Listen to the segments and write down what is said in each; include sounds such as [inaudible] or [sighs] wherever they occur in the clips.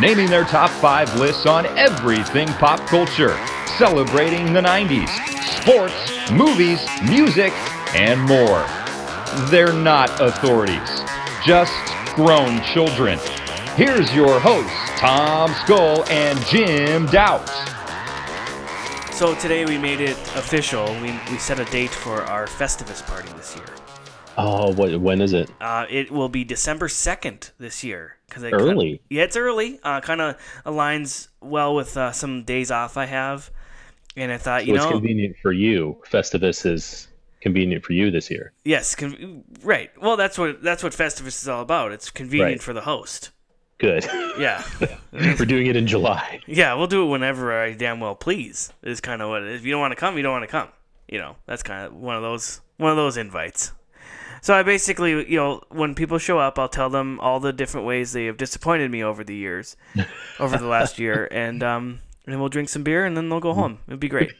naming their top 5 lists on everything pop culture, celebrating the 90s, sports, movies, music, and more. They're not authorities, just grown children. Here's your hosts, Tom Skull and Jim Doubt. So today we made it official. We, we set a date for our Festivus party this year. Oh, what? When is it? Uh, it will be December 2nd this year. Cause it Early. Kinda, yeah, it's early. Uh, kind of aligns well with uh, some days off I have. And I thought, you So it's convenient for you. Festivus is convenient for you this year. yes, con- right. Well, that's what that's what Festivus is all about. It's convenient Right. for the host. Good. [laughs] Yeah, [laughs] We're doing it in July. yeah. We'll do it whenever I damn well please. Is kind of what it is. If you don't want to come, you don't want to come. You know, that's kind of one of those one of those invites. So I basically, you know, when people show up, I'll tell them all the different ways they have disappointed me over the years, [laughs] over the last year, and um, and we'll drink some beer, and then they'll go home. It'd be great.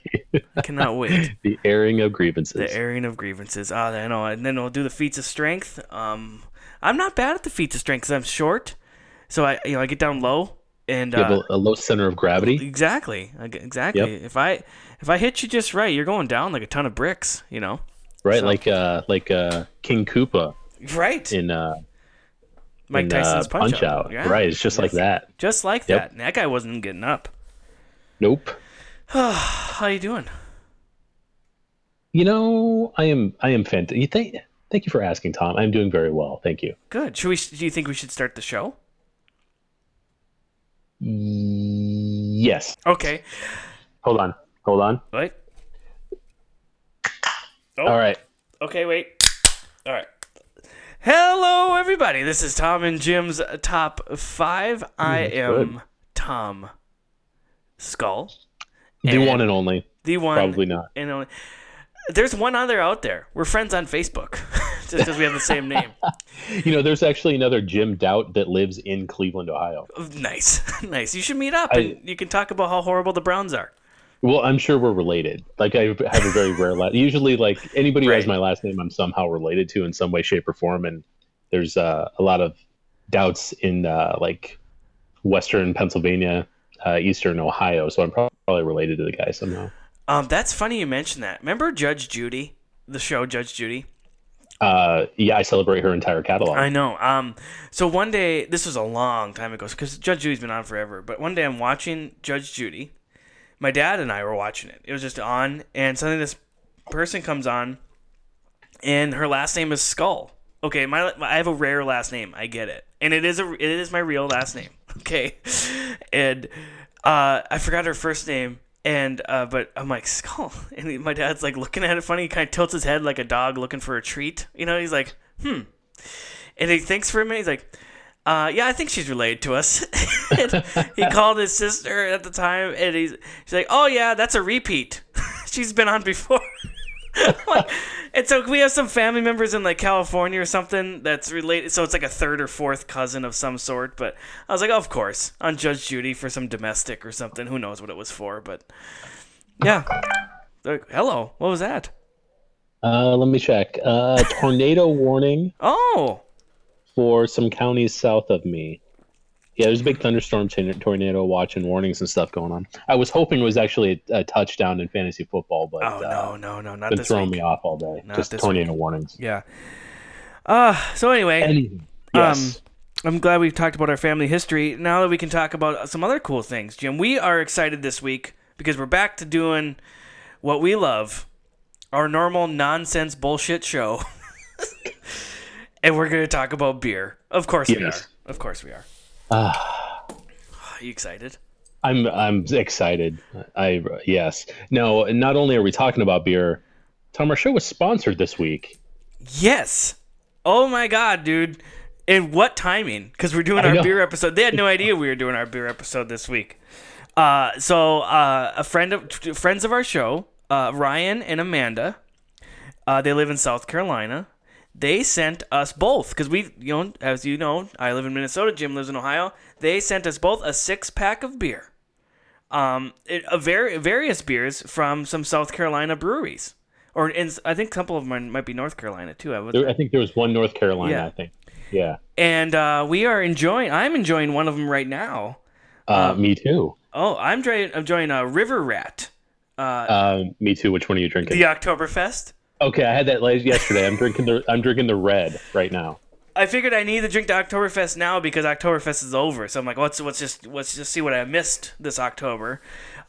I cannot wait. [laughs] The airing of grievances. The airing of grievances. Ah, I know. And then we'll do the feats of strength. Um, I'm not bad at the feats of strength because I'm short, so I, you know, I get down low and you have uh, a, a low center of gravity. exactly, exactly. Yep. If I if I hit you just right, you're going down like a ton of bricks. You know. Right, So- like uh, like uh, King Koopa Right. in uh, Mike in, Tyson's uh, punch, out. Yeah. Right, it's just like that. Just like Yep. that. And that guy wasn't getting up. Nope. [sighs] How you doing? You know, I am I am fantastic. Thank, thank you for asking, Tom. I'm doing very well. Thank you. Good. Should we? Do you think we should start the show? Yes. Okay. Hold on. Hold on. Wait. Oh. All right. Okay, wait. All right. Hello, everybody. This is Tom and Jim's top five. Hmm, I am good. Tom Skull. The And one and only. The one. Probably not. And only. There's one other out there. We're friends on Facebook, [laughs] just because we have the same name. [laughs] You know, there's actually another Jim Doubt that lives in Cleveland, Ohio. Nice, [laughs] nice. You should meet up, I- and you can talk about how horrible the Browns are. Well, I'm sure we're related. Like I have a very rare last. [laughs] Usually, like anybody who has my last name, I'm somehow related to in some way, shape, or form. And there's uh, a lot of doubts in uh, like Western Pennsylvania, uh, Eastern Ohio. So I'm probably related to the guy somehow. Um, that's funny you mentioned that. Remember Judge Judy, the show Judge Judy? Uh, yeah, I celebrate her entire catalog. I know. Um, so one day, this was a long time ago, because Judge Judy's been on forever. But one day, I'm watching Judge Judy. My dad and I were watching it. It was just on, and suddenly this person comes on, and her last name is Skull. Okay, my I have a rare last name. I get it, and it is a it is my real last name. [laughs] Okay, and uh, I forgot her first name. And uh, but I'm like skull, [laughs] and my dad's like looking at it funny. He kind of tilts his head like a dog looking for a treat. You know, he's like, hmm. And he thinks for a minute. He's like, uh, yeah, I think she's related to us. [laughs] he [laughs] called his sister at the time, and he's she's like, oh yeah, that's a repeat. [laughs] she's been on before. Like, and so we have some family members in like California or something that's related. So it's like a third or fourth cousin of some sort. But I was like, of course, on Judge Judy for some domestic or something. Who knows what it was for? But yeah. Like, hello, what was that? Uh, let me check. Uh, tornado warning Oh, for some counties south of me. Yeah, there's a big thunderstorm, tor- tornado watch, and warnings and stuff going on. I was hoping it was actually a, a touchdown in fantasy football, but oh uh, no, no, no, not been throwing week. me off all day. Not Just tornado warnings. Yeah. Uh, so anyway, Anywho, yes. I'm glad we've talked about our family history. Now that we can talk about some other cool things, Jim, we are excited this week because we're back to doing what we love our normal nonsense bullshit show. [laughs] and we're going to talk about beer. Of course we are. Of course we are. Ah, Are you excited? I'm I'm excited. I yes. No, not only are we talking about beer, Tom, our show was sponsored this week. Yes. Oh my god, dude. And what timing? Because we're doing our beer episode. They had no idea we were doing our beer episode this week. Uh, so uh, a friend of friends of our show, uh, Ryan and Amanda, uh, they live in South Carolina. They sent us both because we, you know, as you know, I live in Minnesota. Jim lives in Ohio. They sent us both a six pack of beer, um, it, a very various beers from some South Carolina breweries, or in, I think a couple of them might be North Carolina too. I would There, I think there was one North Carolina. Yeah. I think. Yeah. and uh, we are enjoying. I'm enjoying one of them right now. Uh, Um, me too. Oh, I'm enjoying, enjoying a River Rat, Um, me too. Which one are you drinking? the Oktoberfest. Okay, I had that yesterday. I'm drinking the I'm drinking the red right now. I figured I need to drink the Oktoberfest now because Oktoberfest is over. So I'm like, let's let's just let's just see what I missed this October.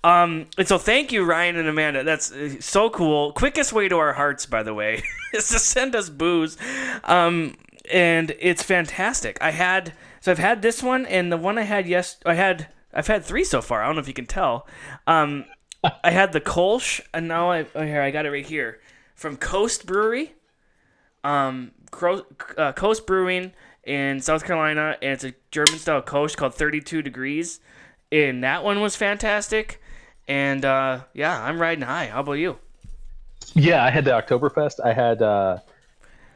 Um, and so thank you, Ryan and Amanda. That's uh, so cool. Quickest way to our hearts, by the way, [laughs] is to send us booze. Um, and it's fantastic. I had so I've had this one and the one I had yes I had I've had three so far. I don't know if you can tell. Um, I had the Kolsch and now I oh, here I got it right here from Coast Brewery um, Cro- uh, Coast Brewing in South Carolina, and it's a German style Kolsch called 32 Degrees. And that one was fantastic. And uh, yeah, I'm riding high. How about you? Yeah, I had the Oktoberfest. I had uh,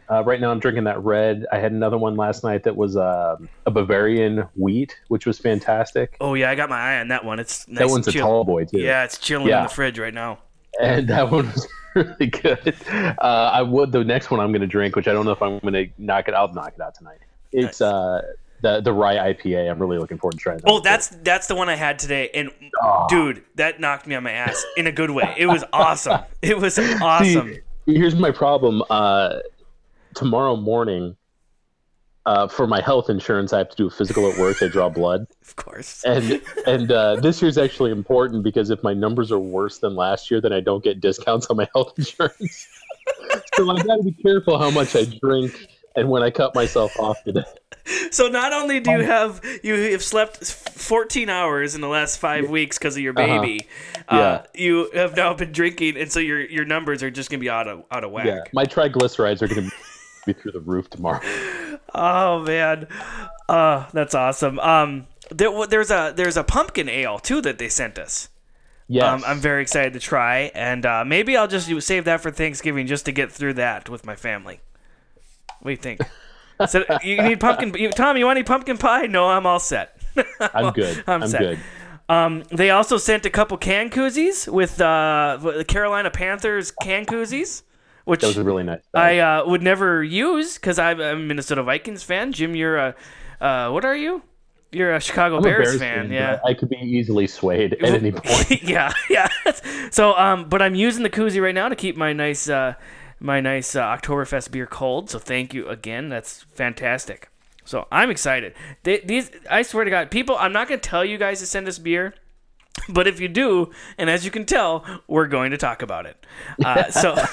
uh, right now I'm drinking that red. I had another one last night that was uh, a Bavarian wheat, which was fantastic. Oh yeah, I got my eye on that one. It's nice that one's a tall boy too. Yeah, it's chilling in the fridge right now. and that one was really good. Uh, I would the next one I'm going to drink, which I don't know if I'm going to knock it. I'll knock it out tonight. It's uh, the the rye IPA. I'm really looking forward to trying. That Oh, that's that's the one I had today, and Oh. dude, that knocked me on my ass in a good way. It was awesome. It was [laughs] awesome. See, here's my problem. Uh, tomorrow morning, uh, for my health insurance, I have to do a physical at work. I draw blood, [laughs] Of course. and and uh, this year's actually important because if my numbers are worse than last year, then I don't get discounts on my health [laughs] insurance. so I got to be careful how much I drink and when I cut myself off today. So not only do you have you have slept 14 hours in the last five weeks because of your baby, uh Yeah. you have now been drinking, and so your your numbers are just gonna be out of out of whack. Yeah, my triglycerides are going to be through the roof tomorrow. Oh man, uh, that's awesome. Um, there, there's a there's a pumpkin ale too that they sent us. Yes, Um, I'm very excited to try, and uh, maybe I'll just save that for Thanksgiving just to get through that with my family. What do you think? [laughs] so, you need pumpkin? You, Tom, you want any pumpkin pie? No, I'm all set. I'm good. [laughs] I'm I'm, set. good. Um, they also sent a couple can koozies with uh, the Carolina Panthers can koozies, which That was a really nice. I uh, would never use because I'm a Minnesota Vikings fan. Jim, you're a uh, what are you? You're a Chicago I'm a Bears, fan, but yeah. I could be easily swayed at any [laughs] point. [laughs] yeah, yeah. So, um, but I'm using the koozie right now to keep my nice, uh, my nice uh, Oktoberfest beer cold. So thank you again. That's fantastic. So I'm excited. They, these, I swear to God, people. I'm not gonna tell you guys to send us beer, but if you do, and as you can tell, we're going to talk about it. Uh, so. [laughs]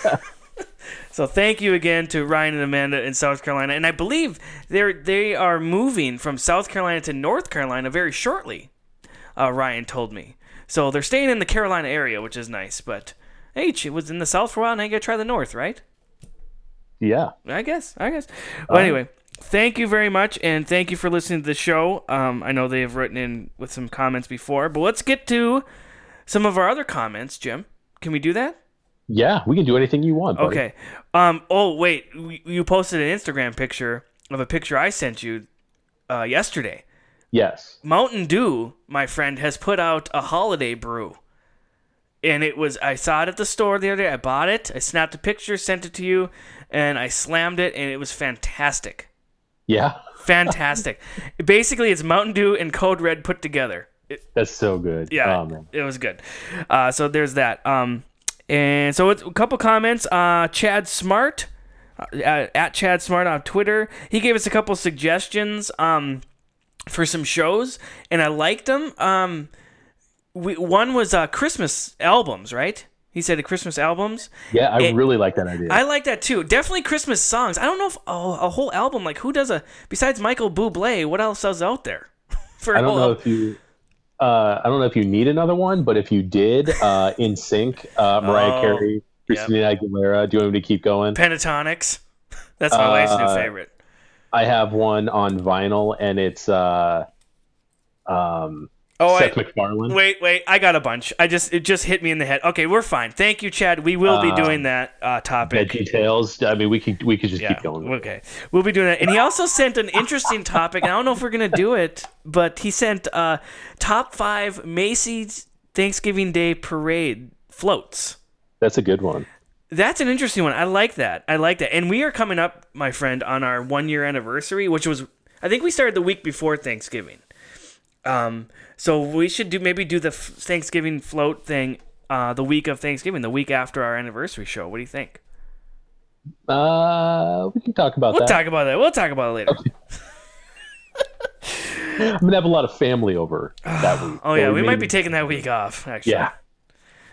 So thank you again to Ryan and Amanda in South Carolina, and I believe they're they are moving from South Carolina to North Carolina very shortly. Uh, Ryan told me, so they're staying in the Carolina area, which is nice. But hey, it was in the South for a while, now you gotta try the North, right? Yeah. I guess. I guess. Well, anyway, thank you very much, and thank you for listening to the show. Um, I know they have written in with some comments before, but let's get to some of our other comments. Jim, can we do that? Yeah, we can do anything you want. Buddy. Okay. Um. Oh wait, you- you posted an Instagram picture of a picture I sent you uh, yesterday. Yes. Mountain Dew, my friend, has put out a holiday brew. And it was I saw it at the store the other day. I bought it. I snapped a picture, sent it to you, and I slammed it, and it was fantastic. Yeah. Fantastic. [laughs] Basically, it's Mountain Dew and Code Red put together. It, That's so good. yeah, Oh, man. it was good. Uh, so there's that. Um, and so it's a couple comments. Uh, Chad Smart, uh, at Chad Smart on Twitter, he gave us a couple suggestions um, for some shows, and I liked them. Um, we, one was uh, Christmas albums, right? He said the Christmas albums. Yeah, I It- really like that idea. I like that too. Definitely Christmas songs. I don't know if oh, a whole album like who does a besides Michael Bublé? What else is out there? [laughs] For I don't know if you. Uh, I don't know if you need another one, but if you did, uh, NSYNC, uh, Mariah Oh, Carey, Christina Aguilera. Do you want me to keep going? Pentatonix. [laughs] That's my wife's new Uh, favorite. I have one on vinyl, and it's uh, um, Oh, Seth I, MacFarlane. wait, wait. I got a bunch. I just it just hit me in the head. Okay, we're fine. Thank you, Chad. We will be Um, doing that uh, topic. Veggie Tales. I mean, we could we could just Yeah. keep going. Okay. We'll be doing that. And he also sent an interesting topic. I don't know if we're gonna do it, but he sent uh, top five Macy's Thanksgiving Day parade floats. That's a good one. That's an interesting one. I like that. I like that. And we are coming up, my friend, on our one year anniversary, which was I think we started the week before Thanksgiving. Um, so we should do maybe do the f- Thanksgiving float thing uh, the week of Thanksgiving, the week after our anniversary show. What do you think? Uh, we can talk about that. We'll talk about that. We'll talk about it later. [laughs] I'm gonna have a lot of family over [sighs] that week. Oh yeah, we might be taking that week off. Actually. Yeah.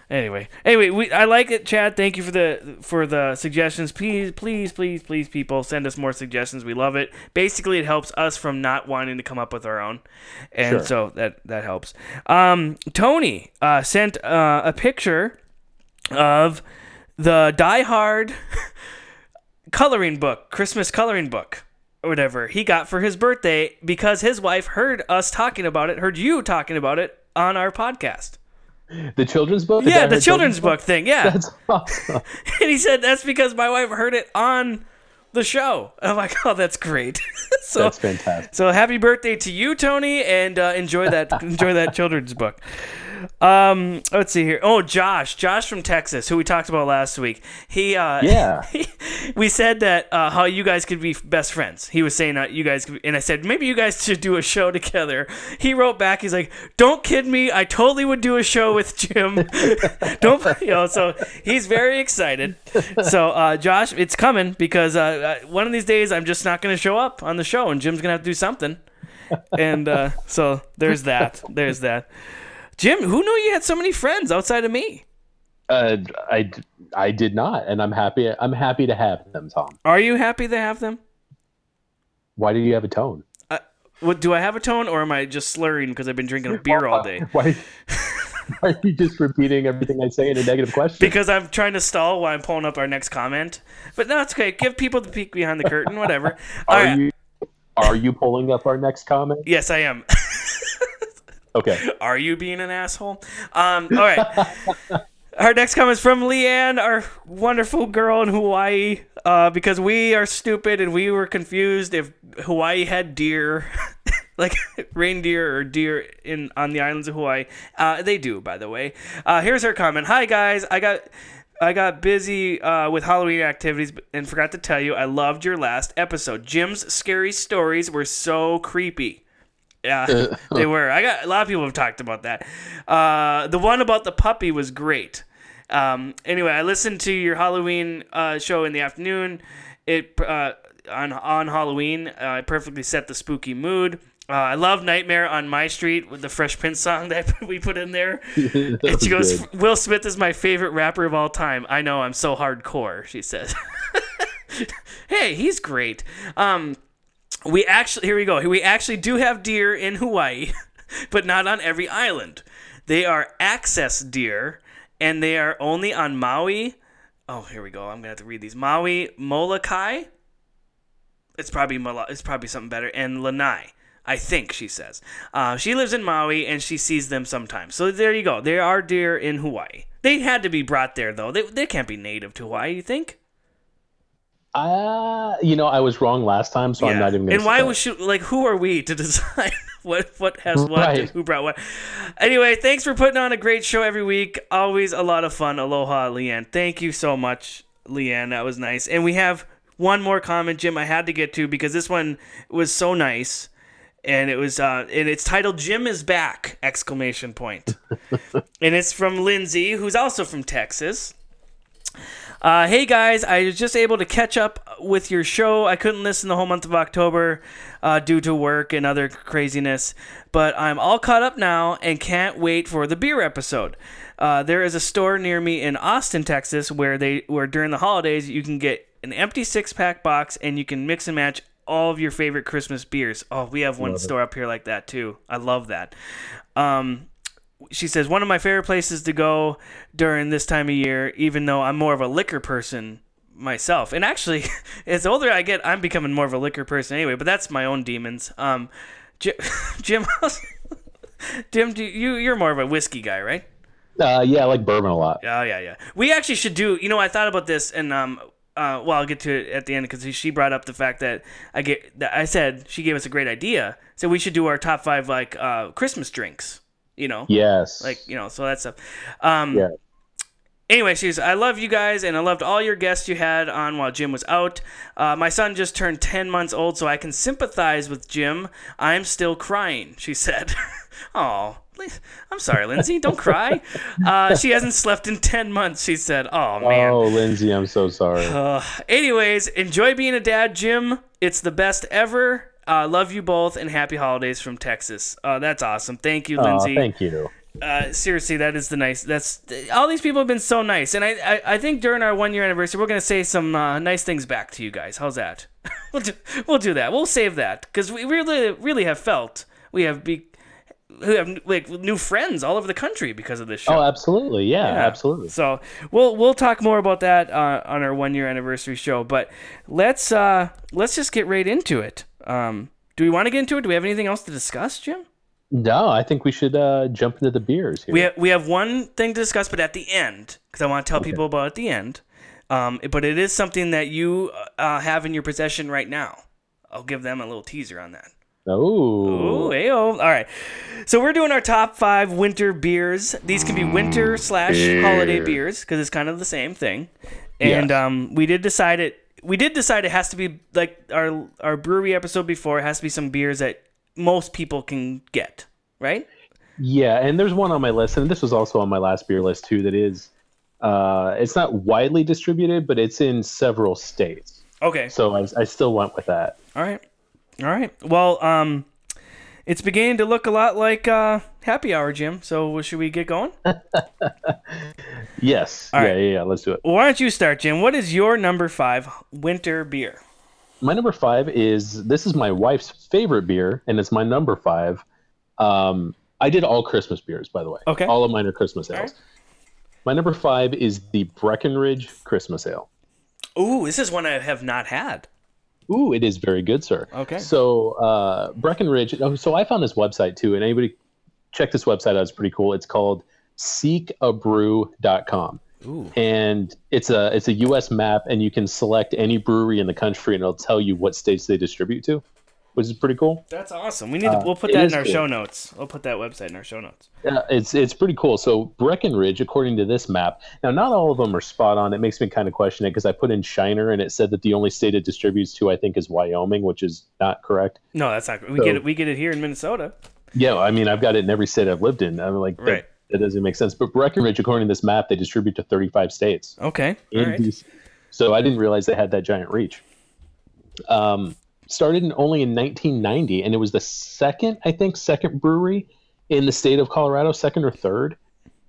Anyway, anyway, we I like it, Chad. Thank you for the for the suggestions. Please, please, please, please, people, send us more suggestions. We love it. Basically, it helps us from not wanting to come up with our own, and Sure. so that that helps. Um, Tony uh, sent uh, a picture of the Die Hard [laughs] coloring book, Christmas coloring book, or whatever he got for his birthday because his wife heard us talking about it, heard you talking about it on our podcast. The children's book. Yeah, the children's book thing. Yeah. That's [laughs] awesome. and he said that's because my wife heard it on the show. I'm like, oh, that's great. [laughs] so, That's fantastic. so happy birthday to you, Tony, and uh, enjoy that [laughs] enjoy that children's book. Um, let's see here. Oh, Josh, Josh from Texas, who we talked about last week. He, uh, Yeah. [laughs] we said that uh, how you guys could be best friends. He was saying that you guys, could, and I said maybe you guys should do a show together. He wrote back, he's like, "Don't kid me, I totally would do a show with Jim." [laughs] Don't [laughs] you know? So he's very excited. So uh, Josh, it's coming because uh, uh, one of these days I'm just not going to show up on the show, and Jim's going to have to do something. And uh, so there's that. There's that. Jim, who knew you had so many friends outside of me? Uh, I, I did not, and I'm happy. I'm happy to have them, Tom. Are you happy to have them? Why do you have a tone? What do I have a tone, or am I just slurring because I've been drinking [laughs] beer all day? Why? Why are you just repeating everything I say in a negative question? Because I'm trying to stall while I'm pulling up our next comment. But no, it's okay. Give people the peek behind the curtain, whatever. [laughs] Are right. you are you pulling up our next comment? Yes, I am. [laughs] Okay. [laughs] Are you being an asshole? Um, all right. [laughs] Our next comment is from Leanne, our wonderful girl in Hawaii, uh, because we are stupid and we were confused if Hawaii had deer, [laughs] like reindeer or deer in on the islands of Hawaii. Uh, they do, by the way. Uh, here's her comment. Hi guys, I got. I got busy uh, with Halloween activities and forgot to tell you I loved your last episode. Jim's scary stories were so creepy. Yeah, [laughs] [laughs] they were. I got a lot of people have talked about that. Uh, the one about the puppy was great. Um, anyway, I listened to your Halloween uh, show in the afternoon. It uh, on on Halloween. Uh, it perfectly set the spooky mood. Uh, I love Nightmare on My Street with the Fresh Prince song [laughs] that we put in there. and she goes, good. "Will Smith is my favorite rapper of all time." I know, I'm so hardcore. She says. hey, he's great. Um, we actually here we go. We actually do have deer in Hawaii, [laughs] but not on every island. They are axis deer, and they are only on Maui. Oh, here we go. I'm gonna have to read these. Maui, Molokai. It's probably Molo- it's probably something better. And Lanai, I think she says. Uh, she lives in Maui and she sees them sometimes. So there you go. There are deer in Hawaii. They had to be brought there though. They, they can't be native to Hawaii. You think? Uh, you know, I was wrong last time, so I'm not even. And why was she like? Who are we to [laughs] decide what what has what and who brought what? Anyway, thanks for putting on a great show every week. Always a lot of fun. Aloha, Leanne. Thank you so much, Leanne. That was nice. And we have one more comment, Jim. I had to get to because this one was so nice, and it was uh, and it's titled "Jim is back!" exclamation point, [laughs] and it's from Lindsay, who's also from Texas. Uh, hey guys, I was just able to catch up with your show. I couldn't listen the whole month of October uh, due to work and other craziness, but I'm all caught up now and can't wait for the beer episode. Uh, there is a store near me in Austin, Texas, where they where during the holidays you can get an empty six pack box and you can mix and match all of your favorite Christmas beers. Oh, we have one store up here like that too. I love that. Um, she says one of my favorite places to go during this time of year even though i'm more of a liquor person myself. And actually, [laughs] as older I get, I'm becoming more of a liquor person anyway. But that's my own demons. Um, [laughs] Jim, Jim, [laughs] Jim, do you you're more of a whiskey guy, right? Uh, yeah, I like bourbon a lot. Oh yeah, yeah. We actually should do. You know, I thought about this, and um, uh, well, I'll get to it at the end because she brought up the fact that I get. That I said she gave us a great idea, so we should do our top five like uh Christmas drinks. You know, Yes. like you know, so that stuff. Um, Yeah. Anyway, she's. I love you guys, and I loved all your guests you had on while Jim was out. Uh, my son just turned ten months old, so I can sympathize with Jim. I'm still crying, she said. [laughs] Oh, I'm sorry, Lindsay. Don't cry. [laughs] Uh, she hasn't slept in ten months. She said. Oh man. Oh, Lindsay, I'm so sorry. Uh, [sighs] anyways, enjoy being a dad, Jim. It's the best ever. Uh, love you both, and happy holidays from Texas. Uh, that's awesome. Thank you, Aw, Lindsay thank you. uh, seriously, that is the nice. That's all these people have been so nice, and I, I, I think during our one year anniversary, we're gonna say some uh, nice things back to you guys. How's that? [laughs] we'll do, we'll do that. We'll save that because we really, really have felt we have be, we have like new friends all over the country because of this show. Oh, absolutely. Yeah, Yeah. absolutely. So we'll we'll talk more about that uh, on our one year anniversary show. But let's uh, let's just get right into it. Um, do we want to get into it? Do we have anything else to discuss, Jim? No, I think we should uh, jump into the beers here. We have, we have one thing to discuss, but at the end, because I want to tell people about it at the end. Um, but it is something that you uh, have in your possession right now. I'll give them a little teaser on that. oh, ayo. All right. So we're doing our top five winter beers. These can be winter slash holiday beers because it's kind of the same thing. And Yes. um, we did decide it. We did decide it has to be like our our brewery episode before. It has to be some beers that most people can get, right? Yeah, and there's one on my list, and this was also on my last beer list too. That is, uh, it's not widely distributed, but it's in several states. Okay. So I, I still went with that. All right. All right. Well, um, it's beginning to look a lot like uh, happy hour, Jim. So should we get going? [laughs] Yes. All yeah, right. yeah, yeah. Let's do it. Why don't you start, Jim? What is your number five winter beer? My number five is this is my wife's favorite beer, and it's my number five. Um, I did all Christmas beers, by the way. Okay. All of mine are Christmas ales. right. My number five is the Breckenridge Christmas Ale. Ooh, this is one I have not had. Ooh, it is very good, sir. Okay. So uh, Breckenridge. oh, So I found this website too, and anybody check this website out. It's pretty cool. It's called seekabrew.com. Ooh. And it's a it's a U.S. map, and you can select any brewery in the country, and it'll tell you what states they distribute to, which is pretty cool. That's awesome. We need. to, we'll put that in our cool. show notes. We'll put that website in our show notes. Yeah, it's it's pretty cool. So Breckenridge, according to this map, now not all of them are spot on. It makes me kind of question it because I put in Shiner and it said that the only state it distributes to, I think, is Wyoming, which is not correct. No, that's not. We So- get it. We get it here in Minnesota. Yeah, I mean, I've got it in every state I've lived in. I'm like, that, Right. that doesn't make sense. But Breckenridge, according to this map, they distribute to 35 states. Okay. All right. So I didn't realize they had that giant reach. Um, started in, only in 1990, and it was the second, I think, second brewery in the state of Colorado, second or third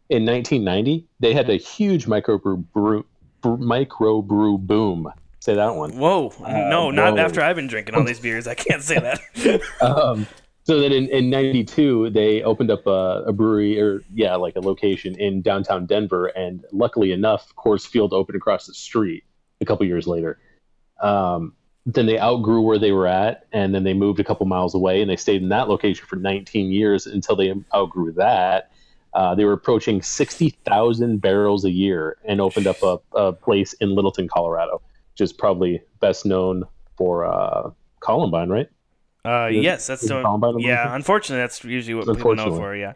in 1990. They had a huge microbrew brew, brew, microbrew boom. Say that one. Whoa. no, not whoa. after I've been drinking all these beers. I can't say that. [laughs] Um, so then in, in 92, they opened up a, a brewery or, yeah, like a location in downtown Denver. And luckily enough, Coors Field opened across the street a couple years later. Um, then they outgrew where they were at, and then they moved a couple miles away, and they stayed in that location for 19 years until they outgrew that. Uh, they were approaching 60,000 barrels a year and opened up a, a place in Littleton, Colorado, which is probably best known for uh, Columbine, right? Uh, yes, that's is so. Columbine Yeah, unfortunately, that's usually what people know for. Yeah.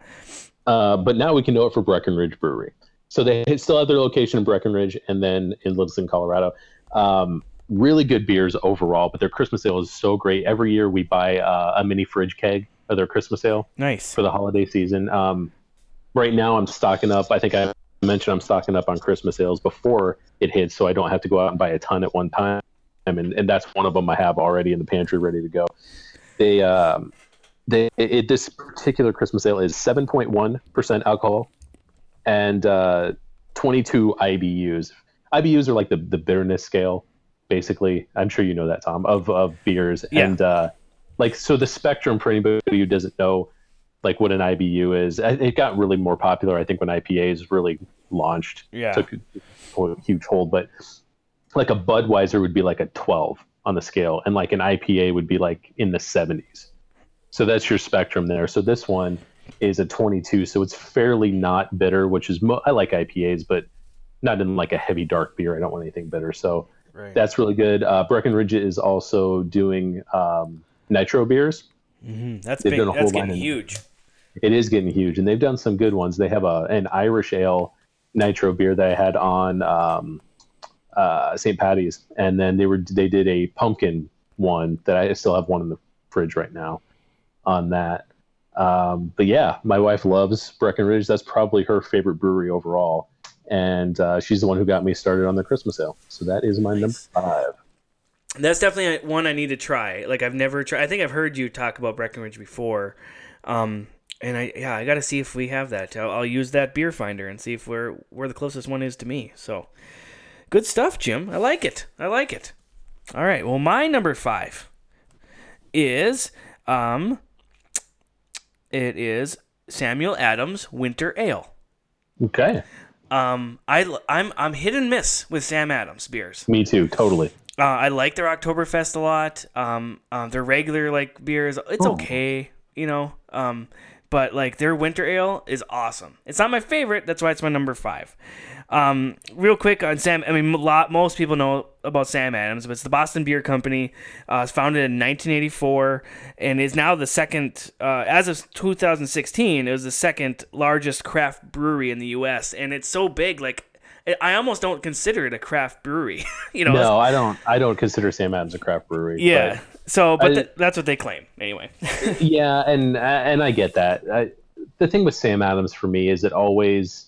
Uh, but now we can know it for Breckenridge Brewery. So they still have their location in Breckenridge and then in Littleton, Colorado. Um, really good beers overall, but their Christmas ale is so great. Every year we buy uh, a mini fridge keg of their Christmas ale Nice. for the holiday season. Um, right now I'm stocking up. I think I mentioned I'm stocking up on Christmas ales before it hits, so I don't have to go out and buy a ton at one time. And, and that's one of them I have already in the pantry ready to go. They um, they it, this particular Christmas ale is 7.1 percent alcohol and uh, 22 IBUs. IBUs are like the the bitterness scale, basically. I'm sure you know that, Tom, of of beers. Yeah. And uh, like so, the spectrum for anybody who doesn't know, like what an IBU is, it got really more popular. I think when IPAs really launched, Yeah. took a huge hold. But like a Budweiser would be like a 12 on the scale, and like an IPA would be like in the 70s. So that's your spectrum there. So this one is a 22, so it's fairly not bitter, which is mo- I like IPAs, but not in like a heavy dark beer. I don't want anything bitter, so Right. that's really good. Uh, Breckenridge is also doing um, nitro beers. Mhm. That's they've big. done a That's whole getting line huge. It is getting huge, and they've done some good ones. They have a an Irish ale nitro beer that I had on um, uh, St. Patty's, and then they were they did a pumpkin one that I still have one in the fridge right now on that. Um, but yeah, my wife loves Breckenridge. That's probably her favorite brewery overall, and uh, she's the one who got me started on the Christmas ale. So that is my number five. That's definitely one I need to try. Like I've never tried. I think I've heard you talk about Breckenridge before, um, and I yeah I got to see if we have that. I'll, I'll use that beer finder and see if where where the closest one is to me. So good stuff, Jim. I like it. I like it. All right. Well, my number five is um, it is Samuel Adams Winter Ale. Okay, Um, I I'm I'm hit and miss with Sam Adams beers. me too, totally. Uh, I like their Oktoberfest a lot. Um, um, their regular like beers, it's Oh. okay, you know. Um, but like their winter ale is awesome. It's not my favorite. That's why it's my number five. Um, real quick on Sam. I mean, a lot most people know about Sam Adams, but it's the Boston Beer Company. Uh, it's founded in 1984 and is now the second, uh, as of 2016, it was the second largest craft brewery in the U.S. And it's so big, like. I- almost don't consider it a craft brewery. [laughs] you know, No, I don't. I don't consider Sam Adams a craft brewery. yeah. So, but I- th- that's what they claim anyway. [laughs] yeah, and and I get that. I, the thing with Sam Adams for me is it always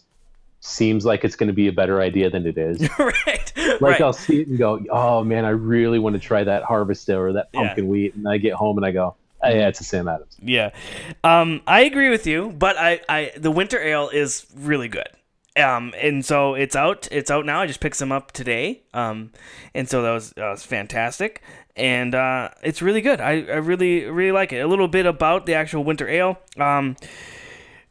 seems like it's going to be a better idea than it is. [laughs] right. Like right. I'll see it and go, "Oh man, I really want to try that harvest or that Yeah. pumpkin wheat," and I get home and I go, oh, "Yeah, it's a Sam Adams." Yeah. Um, I agree with you, but I, I the winter ale is really good. Um, and so it's out. It's out now. I just picked some up today. Um, and so that was, that was fantastic. And uh, it's really good. I, I really really like it. A little bit about the actual winter ale. Um,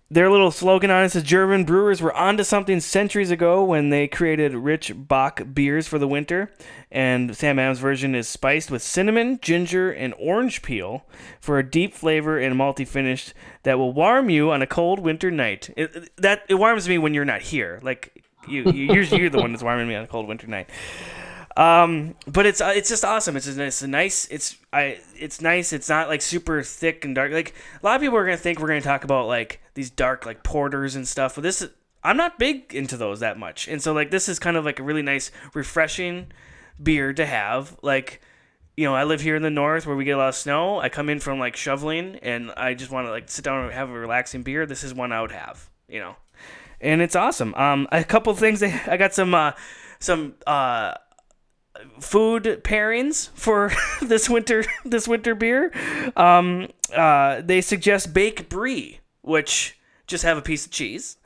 their little slogan on it says German brewers were onto something centuries ago when they created rich bock beers for the winter. And Sam Adams' version is spiced with cinnamon, ginger, and orange peel for a deep flavor and malty finish that will warm you on a cold winter night. It, that it warms me when you're not here. Like you, you you're, you're the one that's warming me on a cold winter night. Um, but it's uh, it's just awesome. It's it's a nice. It's I. It's nice. It's not like super thick and dark. Like a lot of people are gonna think we're gonna talk about like these dark like porters and stuff. But this I'm not big into those that much. And so like this is kind of like a really nice, refreshing beer to have. Like you know, I live here in the north where we get a lot of snow. I come in from like shoveling, and I just want to like sit down and have a relaxing beer. This is one I would have. You know, and it's awesome. Um, a couple things. [laughs] I got some uh, some uh food pairings for [laughs] this winter [laughs] this winter beer. Um, uh, they suggest bake brie, which just have a piece of cheese.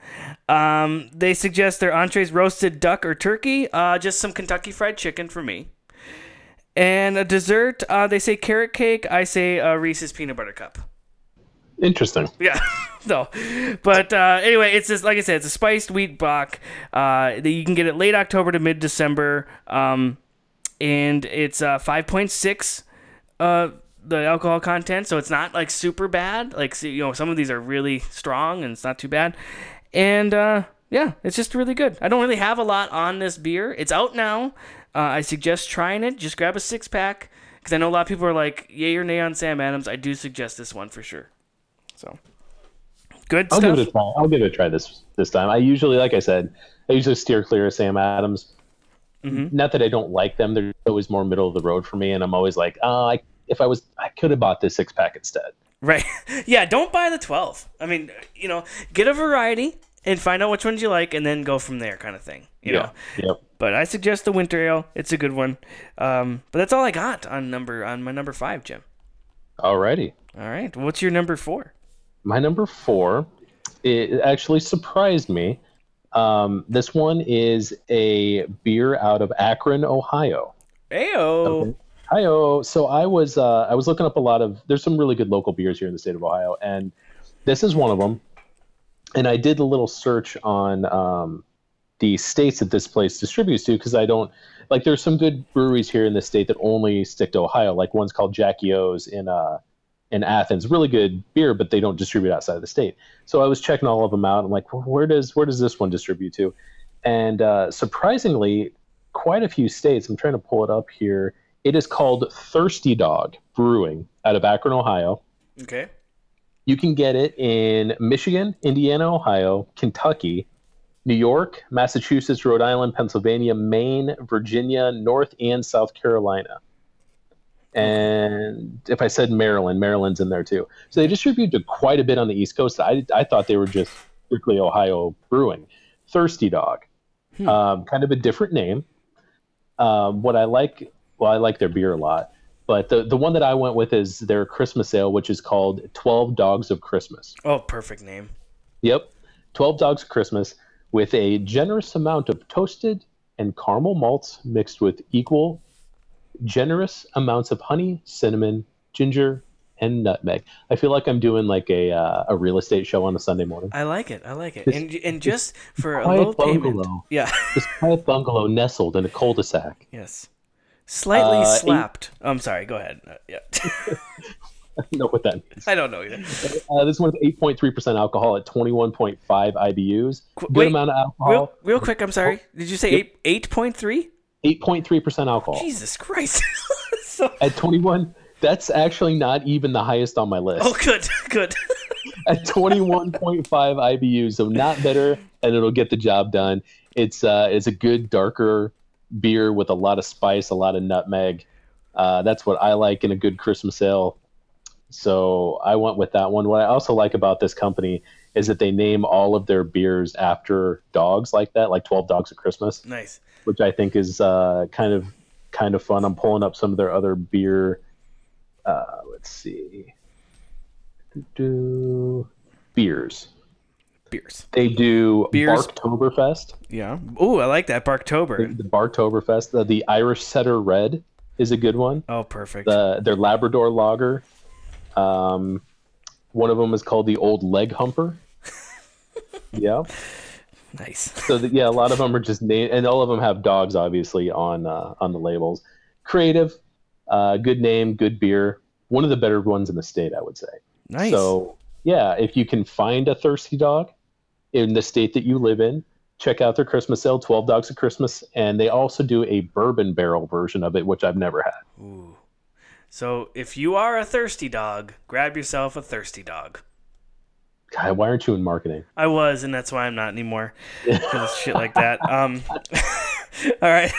Um, they suggest their entrees roasted duck or turkey, uh, just some Kentucky fried chicken for me. And a dessert, uh, they say carrot cake. I say uh, Reese's peanut butter cup. Interesting. Yeah, [laughs] no, but uh, anyway, it's just like I said, it's a spiced wheat bock. Uh, that you can get it late October to mid December, um, and it's uh, five point six. Uh, the alcohol content, so it's not like super bad. Like you know, some of these are really strong, and it's not too bad. And uh, yeah, it's just really good. I don't really have a lot on this beer. It's out now. Uh, I suggest trying it. Just grab a six pack because I know a lot of people are like yay or nay on Sam Adams. I do suggest this one for sure. So good I'll stuff. give it a try. I'll give it a try this this time. I usually, like I said, I usually steer clear of Sam Adams. Mhm. Not that I don't like them; they're always more middle of the road for me, and I'm always like, oh, I, if I was, I could have bought this six pack instead. Right. [laughs] Yeah, don't buy the 12. I mean, you know, get a variety and find out which ones you like and then go from there kind of thing, you know. Yep. But I suggest the winter ale. It's a good one. Um, but that's all I got on number on my number 5, Jim. Alrighty. All right. What's your number 4? My number four, it actually surprised me. Um, this one is a beer out of Akron, Ohio. Ayo. Ohio. So I was uh, I was looking up a lot of. There's some really good local beers here in the state of Ohio, and this is one of them. And I did a little search on um, the states that this place distributes to because I don't like. There's some good breweries here in the state that only stick to Ohio. Like one's called Jackie O's in uh in Athens, really good beer, but they don't distribute outside of the state. So I was checking all of them out. I'm like, well, where does where does this one distribute to? And uh, surprisingly, quite a few states. I'm trying to pull it up here. It is called Thirsty Dog Brewing out of Akron, Ohio. Okay. You can get it in Michigan, Indiana, Ohio, Kentucky, New York, Massachusetts, Rhode Island, Pennsylvania, Maine, Virginia, North and South Carolina. And if I said Maryland, Maryland's in there too. So they distribute to quite a bit on the East Coast. I, I thought they were just strictly Ohio brewing. Thirsty Dog, um, kind of a different name. Um, what I like, well, I like their beer a lot, but the the one that I went with is their Christmas ale, which is called Twelve Dogs of Christmas. Oh, perfect name. Yep, Twelve Dogs of Christmas with a generous amount of toasted and caramel malts mixed with equal, generous amounts of honey, cinnamon, ginger, and nutmeg. I feel like I'm doing like a uh, a real estate show on a Sunday morning. I like it. I like it. This- and and just for a low payment. bungalow. Yeah. This [laughs] quiet bungalow nestled in a cul-de-sac. yes. Slightly Uh, eight- slapped. I'm sorry. Go ahead. Uh, yeah. [laughs] I don't know what that means. I don't know either. Uh, this one's 8.3% alcohol at 21.5 IBUs. Qu- Good wait, amount of alcohol. Real, real quick. I'm sorry. Did you say Yep. eight eight point three? 8.3% alcohol Jesus Christ. [laughs] so, at 21. That's actually not even the highest on my list. oh, good, good. [laughs] At 21.5 IBUs, so not better, and it'll get the job done. It's uh, it's a good darker beer with a lot of spice, a lot of nutmeg. Uh, that's what I like in a good Christmas ale. So I went with that one. What I also like about this company is that they name all of their beers after dogs like that, like 12 Dogs of Christmas, nice. Which I think is uh, kind of kind of fun. I'm pulling up some of their other beer. Uh, let's see. Do beers. Beers. They do Beers. Barktoberfest. Yeah. Oh, I like that. Barktober. The Barktoberfest. The, the Irish Setter Red is a good one. Oh, perfect. The their Labrador Lager. Um, one of them is called the Old Leg Humper. [laughs] yeah. Nice. [laughs] So the, yeah, a lot of them are just name, and all of them have dogs obviously on uh, on the labels. Creative, uh, good name, good beer. One of the better ones in the state, I would say. Nice. So yeah, if you can find a thirsty dog in the state that you live in, check out their Christmas sale, Twelve Dogs of Christmas, and they also do a bourbon barrel version of it, which I've never had. Ooh. So if you are a thirsty dog, grab yourself a thirsty dog. God, why aren't you in marketing? I was, and that's why I'm not anymore. [laughs] Because shit like that. Um, [laughs] all right.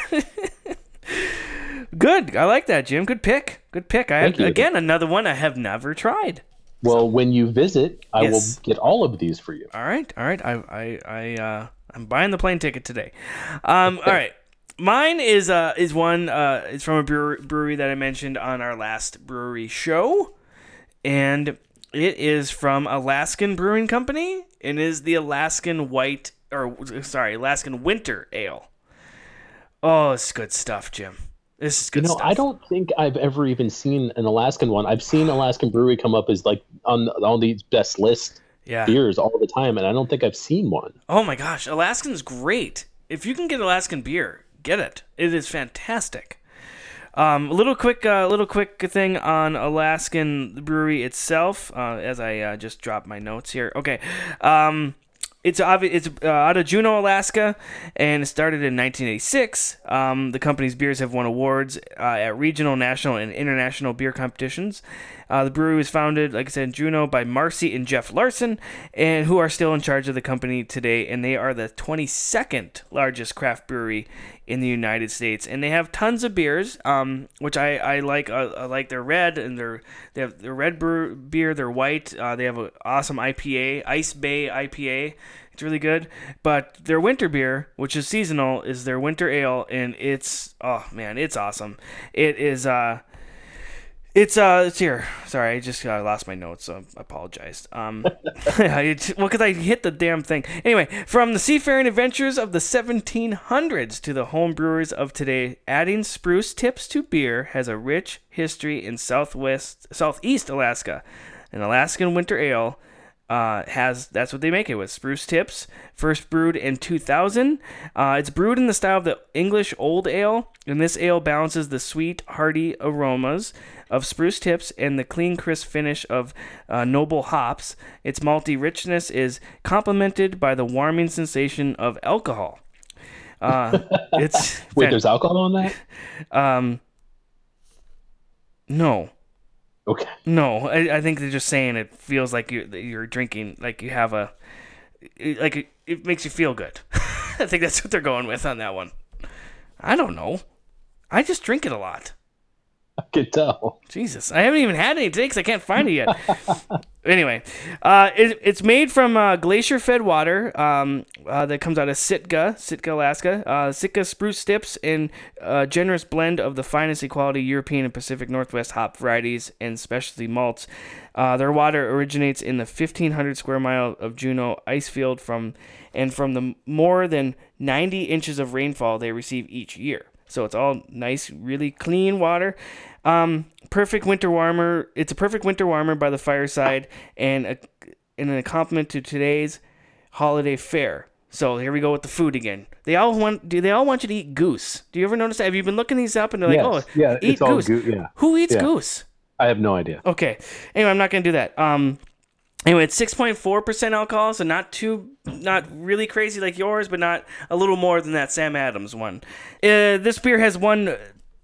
Good. I like that, Jim. Good pick. Good pick. I Thank you. again another one I have never tried. Well, when you visit, I Yes. will get all of these for you. All right. All right. I I I uh, I'm buying the plane ticket today. Um. all right. Mine is uh is one uh is from a brewer- brewery that I mentioned on our last brewery show, and it is from Alaskan Brewing Company and is the Alaskan White or sorry Alaskan Winter Ale. Oh, it's good stuff, Jim. This is You good know, stuff. I don't think I've ever even seen an Alaskan one. I've seen Alaskan Brewery come up as like on on these best list Yeah. beers all the time, and I don't think I've seen one. Oh my gosh, Alaskan's great. If you can get Alaskan beer, get it. It is fantastic. Um, a little quick, uh, little quick thing on Alaskan brewery itself. Uh, as I uh, just dropped my notes here. Okay, um, it's obvi- It's uh, out of Juneau, Alaska, and it started in 1986. Um, the company's beers have won awards uh, at regional, national, and international beer competitions. Uh, the brewery was founded, like I said, in Juneau by Marcy and Geoff Larson, and who are still in charge of the company today. And they are the 22nd largest craft brewery in the United States. And they have tons of beers, um, which I, I like. I, I like their red and their they have their red brew, beer. Their white. Uh, they have an awesome IPA, Icy Bay IPA. It's really good. But their winter beer, which is seasonal, is their winter ale, and it's oh man, it's awesome. It is uh it's uh, it's here. Sorry, I just uh, lost my notes, so I apologize. Um, [laughs] [laughs] it, well, because I hit the damn thing. Anyway, from the seafaring adventures of the 1700s to the home brewers of today, adding spruce tips to beer has a rich history in Southwest, Southeast Alaska. An Alaskan winter ale uh, has that's what they make it with spruce tips. First brewed in 2000. Uh, it's brewed in the style of the English Old Ale, and this ale balances the sweet, hearty aromas of spruce tips and the clean, crisp finish of uh, noble hops. Its malty richness is complemented by the warming sensation of alcohol. Uh, [laughs] it's Wait, there's alcohol on that? [laughs] um, no. Okay. No, I, I think they're just saying it feels like you're, you're drinking, like you have a, like it, it makes you feel good. [laughs] I think that's what they're going with on that one. I don't know. I just drink it a lot. I can tell. Jesus, I haven't even had any takes. I can't find it yet. [laughs] anyway, uh, it, it's made from uh, glacier-fed water um, uh, that comes out of Sitka, Sitka, Alaska. Uh, Sitka spruce tips and a generous blend of the finest quality European and Pacific Northwest hop varieties and specialty malts. Uh, their water originates in the 1,500 square mile of Juneau ice field from, and from the more than 90 inches of rainfall they receive each year. So it's all nice, really clean water. Um, perfect winter warmer. It's a perfect winter warmer by the fireside, and a, and a compliment to today's holiday fare. So here we go with the food again. They all want. Do they all want you to eat goose? Do you ever notice that? Have you been looking these up and they're like, Yes. oh, Yeah, eat it's all goose. goo- yeah. Who eats Yeah. goose? I have no idea. Okay. Anyway, I'm not gonna do that. Um. Anyway, it's 6.4% alcohol, so not too, not really crazy like yours, but not a little more than that Sam Adams one. Uh, this beer has won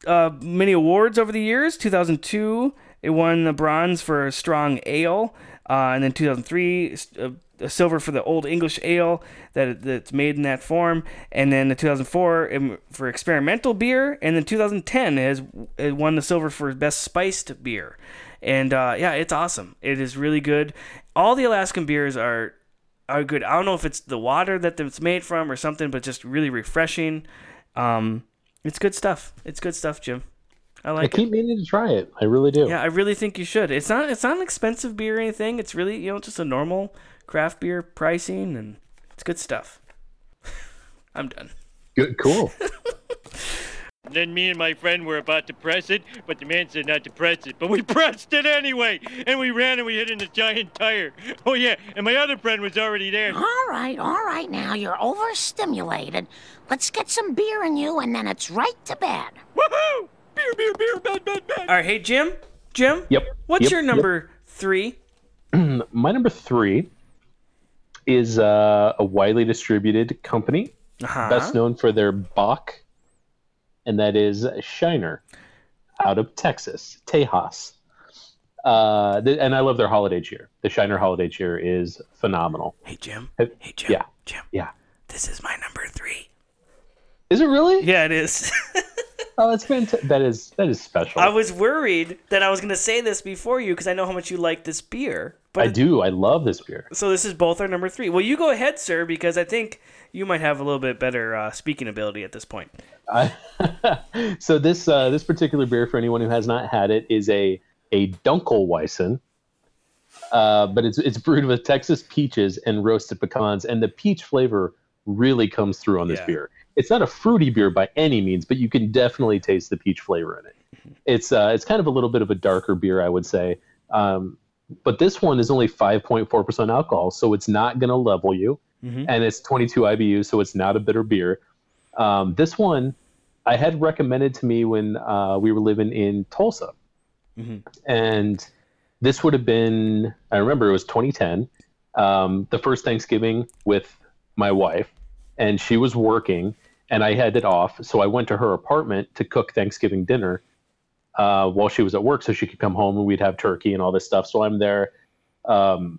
uh, many awards over the years. 2002, it won the bronze for strong ale, uh, and then 2003, uh, a silver for the Old English Ale that that's made in that form, and then the 2004 um, for experimental beer, and then 2010 has it won the silver for best spiced beer. And uh, yeah, it's awesome. It is really good. All the Alaskan beers are are good. I don't know if it's the water that it's made from or something, but just really refreshing. Um, it's good stuff. It's good stuff, Jim. I I like it. keep meaning to try it. I really do. Yeah, I really think you should. It's not it's not an expensive beer or anything. It's really you know just a normal craft beer pricing, and it's good stuff. [laughs] I'm done. Good, cool. [laughs] Then me and my friend were about to press it, but the man said not to press it. But we [laughs] pressed it anyway, and we ran and we hit in a giant tire. Oh yeah, and my other friend was already there. All right, all right, now you're overstimulated. Let's get some beer in you, and then it's right to bed. Woohoo! Beer, beer, beer, bad, bad, bad. All right, hey Jim, Jim. Yep. What's Yep, your yep. number three? [clears throat] My number three is uh, a widely distributed company, Uh-huh. best known for their Bock, and that is Shiner, out of Texas, Tejas. Uh, th- and I love their holiday cheer. The Shiner holiday cheer is phenomenal. Hey Jim. Hey, Hey Jim. yeah. Jim. Yeah. This is my number three. Is it really? Yeah, it is. [laughs] Oh, that's fantastic. That is that is special. I was worried that I was going to say this before you because I know how much you like this beer. But I do. I love this beer. So this is both our number three. Well, you go ahead, sir, because I think you might have a little bit better uh, speaking ability at this point. [laughs] So this uh, this particular beer, for anyone who has not had it, is a a Dunkelweizen, uh, but it's it's brewed with Texas peaches and roasted pecans, and the peach flavor really comes through on this Yeah. beer. It's not a fruity beer by any means, but you can definitely taste the peach flavor in it. It's uh, it's kind of a little bit of a darker beer, I would say. Um, but this one is only 5.4% alcohol, so it's not going to level you. And it's 22 IBU, so it's not a bitter beer. Um, this one I had recommended to me when uh, we were living in Tulsa. And this would have been, I remember it was 2010, um, the first Thanksgiving with my wife, and she was working, and I had it off. So I went to her apartment to cook Thanksgiving dinner uh, while she was at work so she could come home and we'd have turkey and all this stuff. So I'm there, um,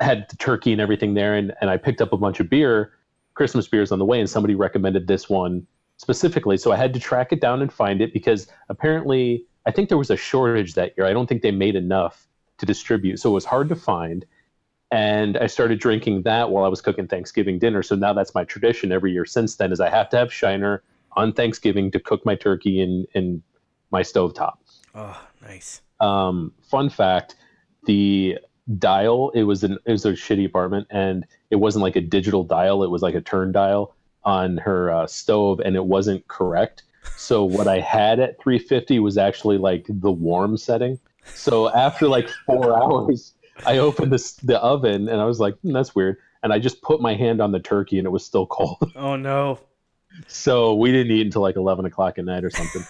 had the turkey and everything there, and, and I picked up a bunch of beer, Christmas beers on the way, and somebody recommended this one specifically. So I had to track it down and find it because apparently I think there was a shortage that year. I don't think they made enough to distribute. So it was hard to find. And I started drinking that while I was cooking Thanksgiving dinner. So now that's my tradition every year since then is I have to have Shiner on Thanksgiving to cook my turkey in, in my stovetop. Oh, nice. Um, fun fact: the dial it was an it was a shitty apartment, and it wasn't like a digital dial; it was like a turn dial on her uh, stove, and it wasn't correct. So what I had at 350 was actually like the warm setting. So after like four [laughs] hours, I opened this the oven and I was like, hmm, that's weird. And I just put my hand on the turkey and it was still cold. [laughs] Oh no. so we didn't eat until like eleven o'clock at night or something.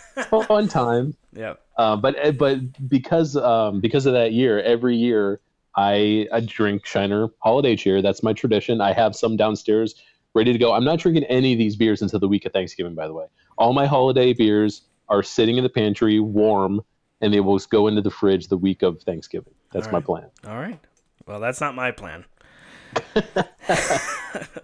[laughs] Fun time. Yeah. Uh, but eh, but because um, because of that year, every year I, I drink Shiner Holiday Cheer. That's my tradition. I have some downstairs ready to go. I'm not drinking any of these beers until the week of Thanksgiving. By the way, all my holiday beers are sitting in the pantry, warm, and they will go into the fridge the week of Thanksgiving. That's All my plan. All right. Well, that's not my plan. [laughs] I'm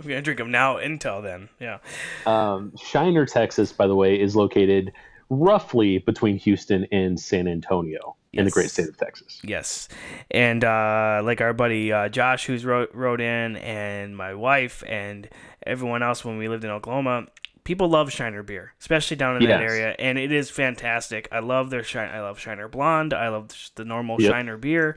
gonna drink them now until then. Yeah. Um, Shiner, Texas, by the way, is located roughly between Houston and San Antonio in the great state of Texas. Yes, and uh, like our buddy uh, Josh, who's wrote wrote in, and my wife, and everyone else when we lived in Oklahoma, people love Shiner beer, especially down in that area, and it is fantastic. I love their Shiner. I love Shiner Blonde. I love the normal Yep. Shiner beer.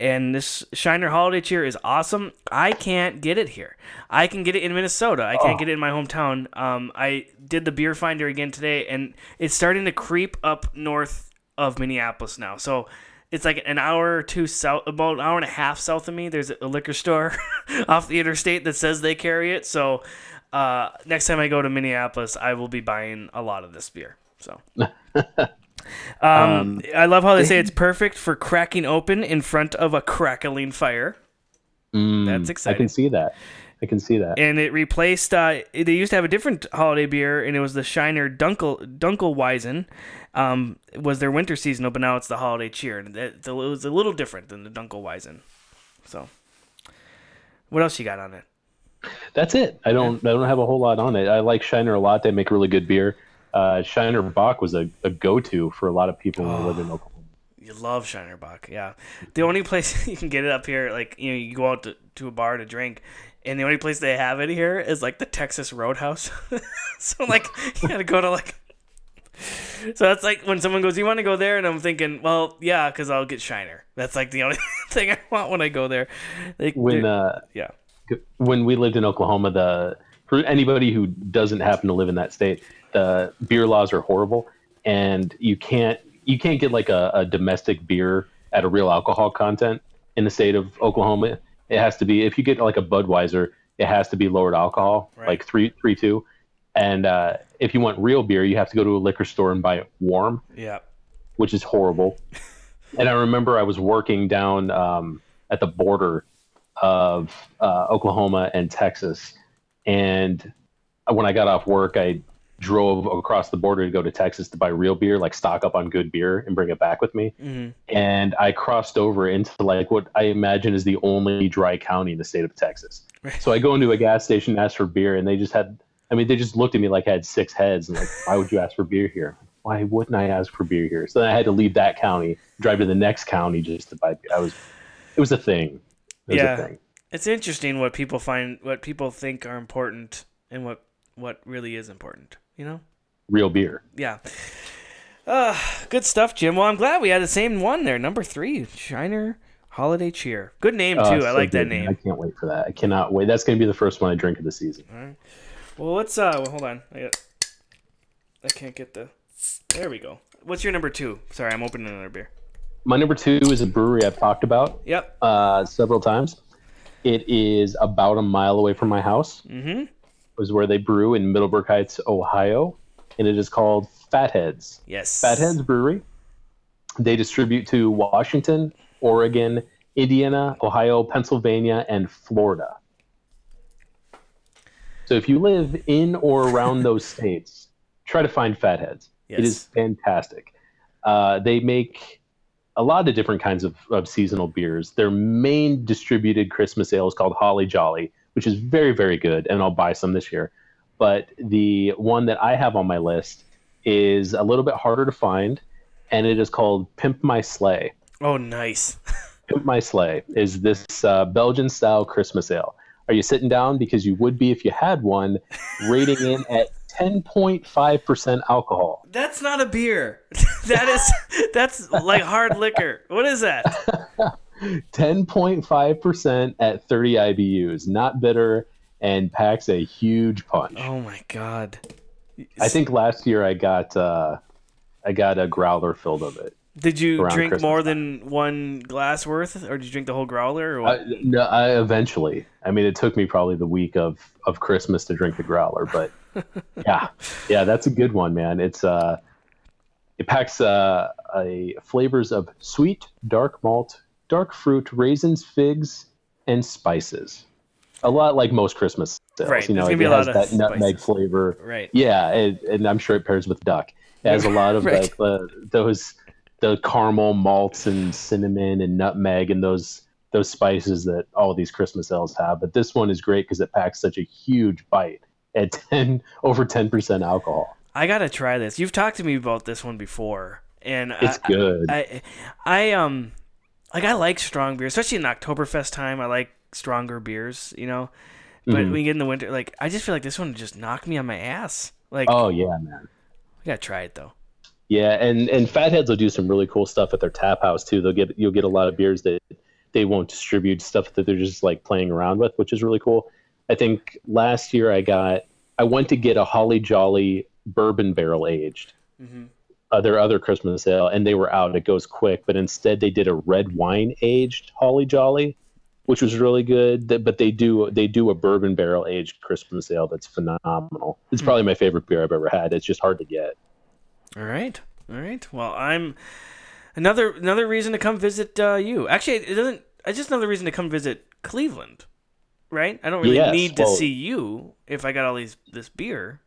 And this Shiner Holiday Cheer is awesome. I can't get it here. I can get it in Minnesota. I can't Oh. get it in my hometown. Um, I did the beer finder again today, and it's starting to creep up north of Minneapolis now. So it's like an hour or two south, about an hour and a half south of me. There's a liquor store [laughs] off the interstate that says they carry it. So uh, next time I go to Minneapolis, I will be buying a lot of this beer. So. [laughs] Um, I love how they say it's [laughs] perfect for cracking open in front of a crackling fire. Mm, That's exciting. I can see that. I can see that. And it replaced. Uh, they used to have a different holiday beer, and it was the Shiner Dunkel Dunkelweizen. Um, was their winter seasonal, but now it's the holiday cheer, and it, it was a little different than the Dunkelweizen. So, what else you got on it? That's it. I don't. I don't have a whole lot on it. I like Shiner a lot. They make really good beer. Uh, Shiner Bock was a, a go-to for a lot of people when they lived in Oklahoma. You love Shiner Bock, yeah. The only place [laughs] you can get it up here, like you know, you go out to, to a bar to drink, and the only place they have it here is like the Texas Roadhouse. [laughs] so like you gotta go to like. So that's like when someone goes, "You want to go there?" and I'm thinking, "Well, yeah, because I'll get Shiner." That's like the [laughs] only thing I want when I go there. Like, When uh, yeah, when we lived in Oklahoma, the for anybody who doesn't happen to live in that state, the beer laws are horrible, and you can't you can't get like a, a domestic beer at a real alcohol content in the state of Oklahoma. It has to be if you get like a Budweiser, it has to be lowered alcohol, Right. like three three two. And uh, if you want real beer, you have to go to a liquor store and buy it warm yeah, which is horrible. [laughs] and I remember I was working down um, at the border of uh, Oklahoma and Texas, and when I got off work, I drove across the border to go to Texas to buy real beer, like stock up on good beer and bring it back with me. hmm And I crossed over into like what I imagine is the only dry county in the state of Texas. So I go into a gas station and ask for beer, and they just had, I mean, they just looked at me like I had six heads and like, why would you ask for beer here? Why wouldn't I ask for beer here? So then I had to leave that county, drive to the next county just to buy beer. I was, it was a thing. It was Yeah. a thing. it's interesting what people find, what people think are important, and what what really is important. You know. Real beer. Yeah. Uh, good stuff, Jim. Well, I'm glad we had the same one there. Number three, Shiner Holiday Cheer. Good name, too. Oh, it's I so like that good, man. name. I can't wait for that. I cannot wait. That's going to be the first one I drink of the season. All right. Well, let's, uh, well, hold on. I, got, I can't get the, there we go. What's your number two? Sorry, I'm opening another beer. My number two is a brewery I've talked about Yep. uh, several times. It is about a mile away from my house. Mm-hmm. Is where they brew in Middleburg Heights, Ohio, and it is called Fatheads. Yes. Fatheads Brewery. They distribute to Washington, Oregon, Indiana, Ohio, Pennsylvania, and Florida. So if you live in or around those [laughs] states, try to find Fatheads. Yes. It is fantastic. Uh, they make a lot of different kinds of, of seasonal beers. Their main distributed Christmas ale is called Holly Jolly, which is very, very good, and I'll buy some this year. But the one that I have on my list is a little bit harder to find, and it is called Pimp My Sleigh. Oh, nice. [laughs] Pimp My Sleigh is this uh, Belgian style Christmas ale. Are you sitting down? Because you would be if you had one, rating in at 10.5% alcohol. That's not a beer. [laughs] that is, [laughs] that's like hard liquor. What is that? 10.5% at 30 IBUs. Not bitter and packs a huge punch. Oh, my God. I think last year I got uh, I got a growler filled of it. Did you drink Christmas more time. than one glass worth, or did you drink the whole growler? Or what? I, no, I eventually. I mean, it took me probably the week of of Christmas to drink the growler, but [laughs] yeah, yeah, that's a good one, man. It's uh, it packs uh, a flavors of sweet, dark malt, dark fruit, raisins, figs, and spices. A lot like most Christmas sales. Right, You know, it gonna be a has that nutmeg spices. flavor. Right. Yeah, and, and I'm sure it pairs with duck. It has a lot of [laughs] Right. like the, those the caramel malts and cinnamon and nutmeg and those those spices that all these Christmas ales have. But this one is great because it packs such a huge bite at [laughs] ten over ten percent alcohol. I gotta try this. You've talked to me about this one before, and It's I, good. I, I um, like I like strong beer, especially in Oktoberfest time. I like stronger beers, you know. But Mhm. when you get in the winter, like I just feel like this one just knocked me on my ass. Like, oh yeah, man. I gotta try it though. Yeah, and and Fatheads will do some really cool stuff at their tap house too. They'll get you'll get a lot of beers that they won't distribute stuff that they're just like playing around with, which is really cool. I think last year I got I went to get a Holly Jolly bourbon barrel aged. Uh, their other Christmas ale, and they were out. It goes quick, but instead they did a red wine aged Holly Jolly, which was really good. But they do they do a bourbon barrel aged Christmas ale that's phenomenal. It's probably my favorite beer I've ever had. It's just hard to get. All right, all right. Well, I'm another another reason to come visit uh, you. Actually, it doesn't. It's just another reason to come visit Cleveland, right? I don't really Yes, need to well- see you if I got all these this beer.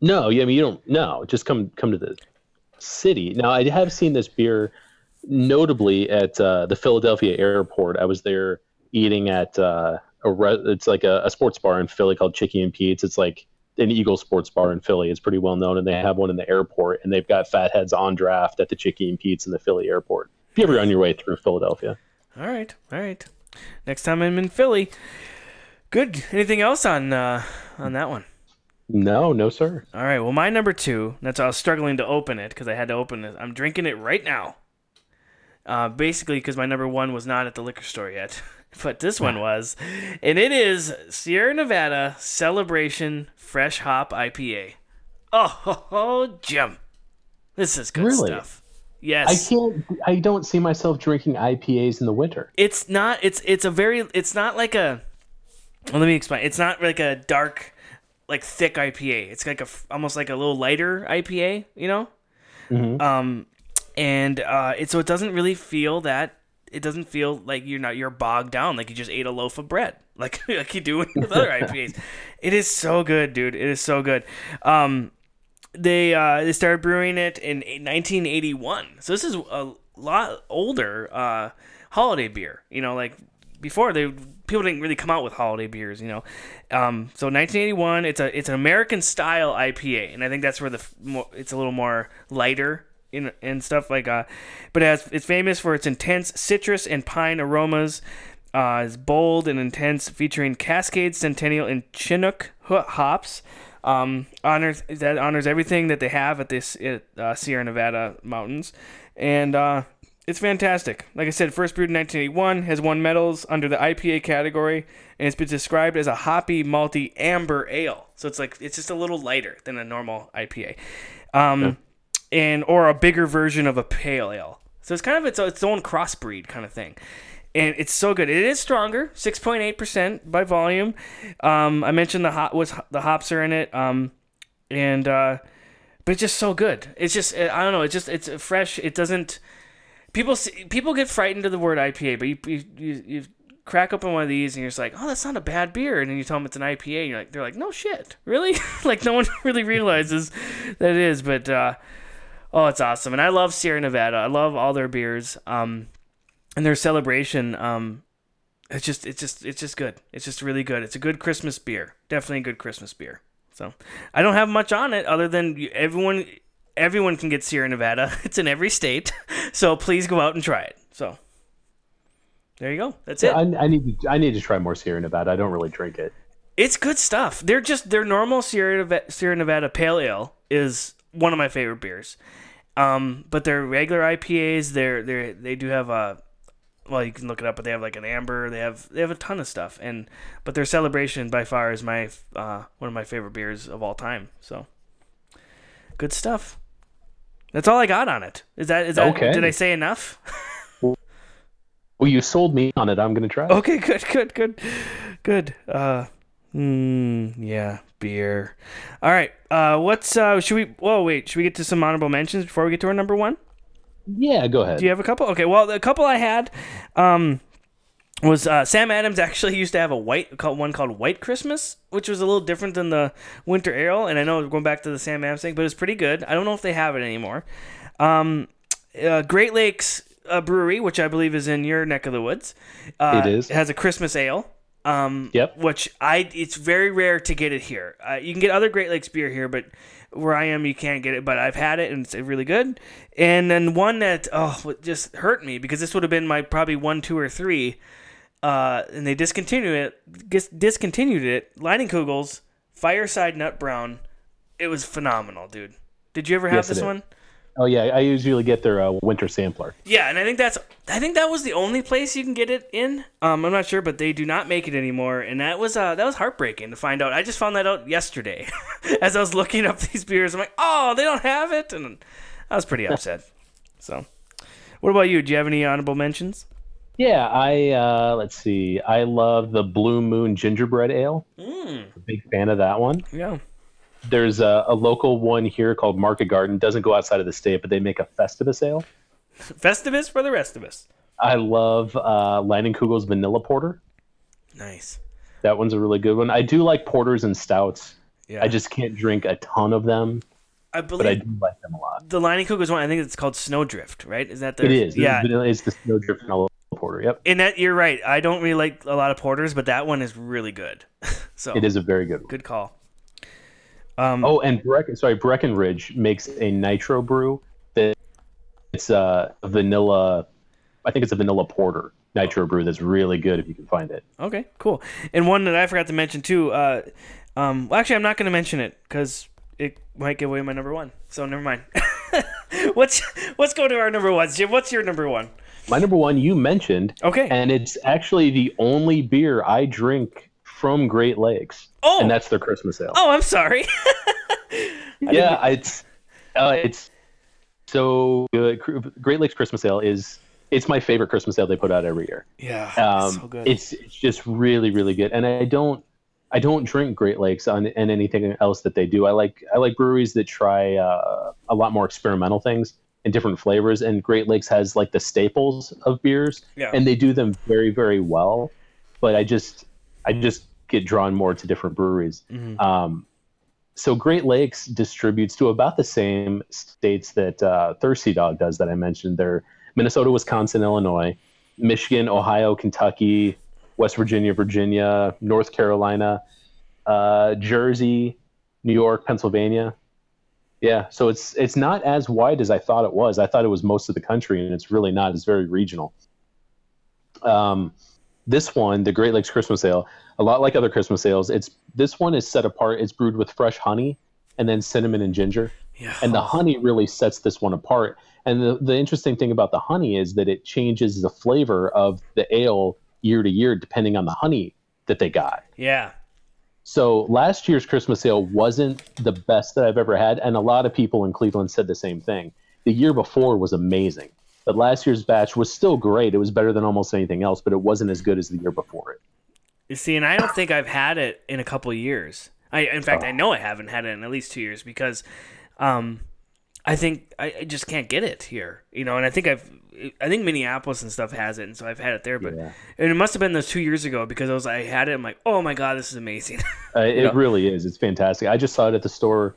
No, yeah, I mean you don't. No, just come come to the city. Now I have seen this beer, notably at uh, the Philadelphia airport. I was there eating at uh, a re- it's like a, a sports bar in Philly called Chicky and Pete's. It's like an Eagle sports bar in Philly. It's pretty well known, and they have one in the airport. And they've got Fatheads on draft at the Chicky and Pete's in the Philly airport. If you ever on your way through Philadelphia, All right, all right. Next time I'm in Philly. Good. Anything else on uh, on that one? No, no, sir. All right. Well, my number two. That's why I was struggling to open it because I had to open it. I'm drinking it right now. Uh, basically, because my number one was not at the liquor store yet, [laughs] but this one [laughs] was, and it is Sierra Nevada Celebration Fresh Hop IPA. Oh, ho, ho, Jim, this is good Really? stuff. Yes. I can't. I don't see myself drinking IPAs in the winter. it's not. It's it's a very. It's not like a. Well, let me explain. It's not like a dark, like thick IPA. It's like a almost like a little lighter IPA. You know. Um, and uh, it so it doesn't really feel that. It doesn't feel like you're not you're bogged down like you just ate a loaf of bread [laughs] like like you do with [laughs] other IPAs. It is so good, dude. It is so good. Um, they uh, they started brewing it in 1981, so this is a lot older uh, holiday beer. You know, like before they people didn't really come out with holiday beers. You know, um, so 1981, it's a it's an American style IPA, and I think that's where the it's a little more lighter. In, and stuff like uh but it has, it's famous for its intense citrus and pine aromas uh, it's bold and intense, featuring Cascade, Centennial, and Chinook hops. Um, honors that honors everything that they have at this uh, Sierra Nevada mountains, and uh, it's fantastic. Like I said, first brewed in 1981, has won medals under the IPA category, and it's been described as a hoppy, malty amber ale. So it's like it's just a little lighter than a normal IPA, um, and or a bigger version of a pale ale. So it's kind of its, its own crossbreed kind of thing and it's so good. It is stronger, six point eight percent by volume. Um, I mentioned the hop was the hops are in it, um, and uh, but it's just so good. It's just I don't know. It's just it's fresh. It doesn't. People see, people get frightened of the word IPA, but you you, you you crack open one of these and you're just like, oh, that's not a bad beer, and then you tell them it's an IPA, and you're like, they're like, no shit, really? [laughs] like no one [laughs] really realizes that it is, but. Uh, Oh, it's awesome, and I love Sierra Nevada. I love all their beers. Um, and their celebration um it's just it's just it's just good it's just really good it's a good christmas beer definitely a good christmas beer so i don't have much on it other than everyone everyone can get sierra nevada [laughs] it's in every state [laughs] so please go out and try it so there you go that's it I, I need to. I need to try more Sierra Nevada. I don't really drink it. it's good stuff they're just their normal sierra nevada, sierra nevada pale ale is one of my favorite beers um but their regular ipas they're they they do have a well, you can look it up, but they have like an amber. They have they have a ton of stuff, and but their celebration by far is my uh, one of my favorite beers of all time. So good stuff. That's all I got on it. Is that is that? Okay. Did I say enough? [laughs] Well, you sold me on it. I'm gonna try. it. Okay, [laughs] good, good, good, good. Uh, mm, yeah, beer. All right. Uh, what's uh? Should we? Whoa, wait. Should we get to some honorable mentions before we get to our number one? Yeah, go ahead. Do you have a couple? Okay. Well, the couple I had, um, was uh, Sam Adams actually [laughs] used to have a white called one called White Christmas, which was a little different than the Winter Ale. And I know we're going back to the Sam Adams thing, but it's pretty good. I don't know if they have it anymore. Um, uh, Great Lakes uh, Brewery, which I believe is in your neck of the woods, uh, It is. has a Christmas ale. Um, Yep. Which I it's very rare to get it here. Uh, you can get other Great Lakes beer here, but where I am, you can't get it. But I've had it and it's really good. And then one that oh just hurt me because this would have been my probably one, two, or three. Uh, and they discontinued it. Discontinued it. Leinenkugel's, Fireside Nut Brown. It was phenomenal, dude. Did you ever have Yes, this is. one? Oh yeah, I usually get their uh, winter sampler. Yeah, and I think that's I think that was the only place you can get it in. Um, I'm not sure, but they do not make it anymore, and that was uh that was heartbreaking to find out. I just found that out yesterday, [laughs] as I was looking up these beers. I'm like, oh, they don't have it, and I was pretty upset. [laughs] so, what about you? Do you have any honorable mentions? Yeah, I uh, let's see. I love the Blue Moon Gingerbread Ale. Mm, big fan of that one. yeah. There's a, a local one here called Market Garden. Doesn't go outside of the state, but they make a Festivus ale. [laughs] Festivus for the rest of us. I love uh, Kugel's Vanilla Porter. Nice. That one's a really good one. I do like porters and stouts. Yeah. I just can't drink a ton of them, I but I believe do like them a lot. the Leinenkugel's one. I think it's called Snowdrift, right? Is that the? It is. Yeah. It's the Snowdrift Vanilla Porter. Yep. And that you're right. I don't really like a lot of porters, but that one is really good. [laughs] so It is a very good one. good call. Um, Oh, and Breck, sorry, Breckenridge makes a nitro brew that it's uh, a vanilla. I think it's a vanilla porter nitro brew that's really good if you can find it. Okay, cool. And one that I forgot to mention too. Uh, um, well, actually, I'm not going to mention it because it might give away my number one. So never mind. let's let's go to our number ones. Jim, what's your number one? My number one you mentioned, Okay. and it's actually the only beer I drink from Great Lakes, oh, and that's their Christmas ale. oh, I'm sorry. [laughs] yeah, it's uh, it's so good. Great Lakes Christmas Ale is it's my favorite Christmas ale they put out every year. yeah, Um, so good. It's it's just really really good, and I don't I don't drink Great Lakes on and anything else that they do. I like I like breweries that try uh, a lot more experimental things and different flavors. And Great Lakes has like the staples of beers, Yeah. and they do them very very well. But I just I just get drawn more to different breweries. Mhm. Um, so Great Lakes distributes to about the same states that uh, Thirsty Dog does that I mentioned. They're Minnesota, Wisconsin, Illinois, Michigan, Ohio, Kentucky, West Virginia, Virginia, North Carolina, uh, Jersey, New York, Pennsylvania. Yeah, so it's it's not as wide as I thought it was. I thought it was most of the country, and it's really not. It's very regional. Um, this one, the Great Lakes Christmas Ale, a lot like other Christmas ales, it's this one is set apart. It's brewed with fresh honey and then cinnamon and ginger yeah. and the honey really sets this one apart. And the, the interesting thing about the honey is that it changes the flavor of the ale year to year depending on the honey that they got. yeah. So last year's Christmas sale wasn't the best that I've ever had, and a lot of people in Cleveland said the same thing. The year before was amazing, but last year's batch was still great. It was better than almost anything else, but it wasn't as good as the year before it. You see, and I don't think I've had it in a couple of years. I, in fact, Oh. I know I haven't had it in at least two years because, um, I think I, I just can't get it here. You know, and I think I've, I think Minneapolis and stuff has it, and so I've had it there. But Yeah. and it must have been those two years ago because I was I had it. I'm like, oh my god, this is amazing. [laughs] Uh, it Yeah. really is. It's fantastic. I just saw it at the store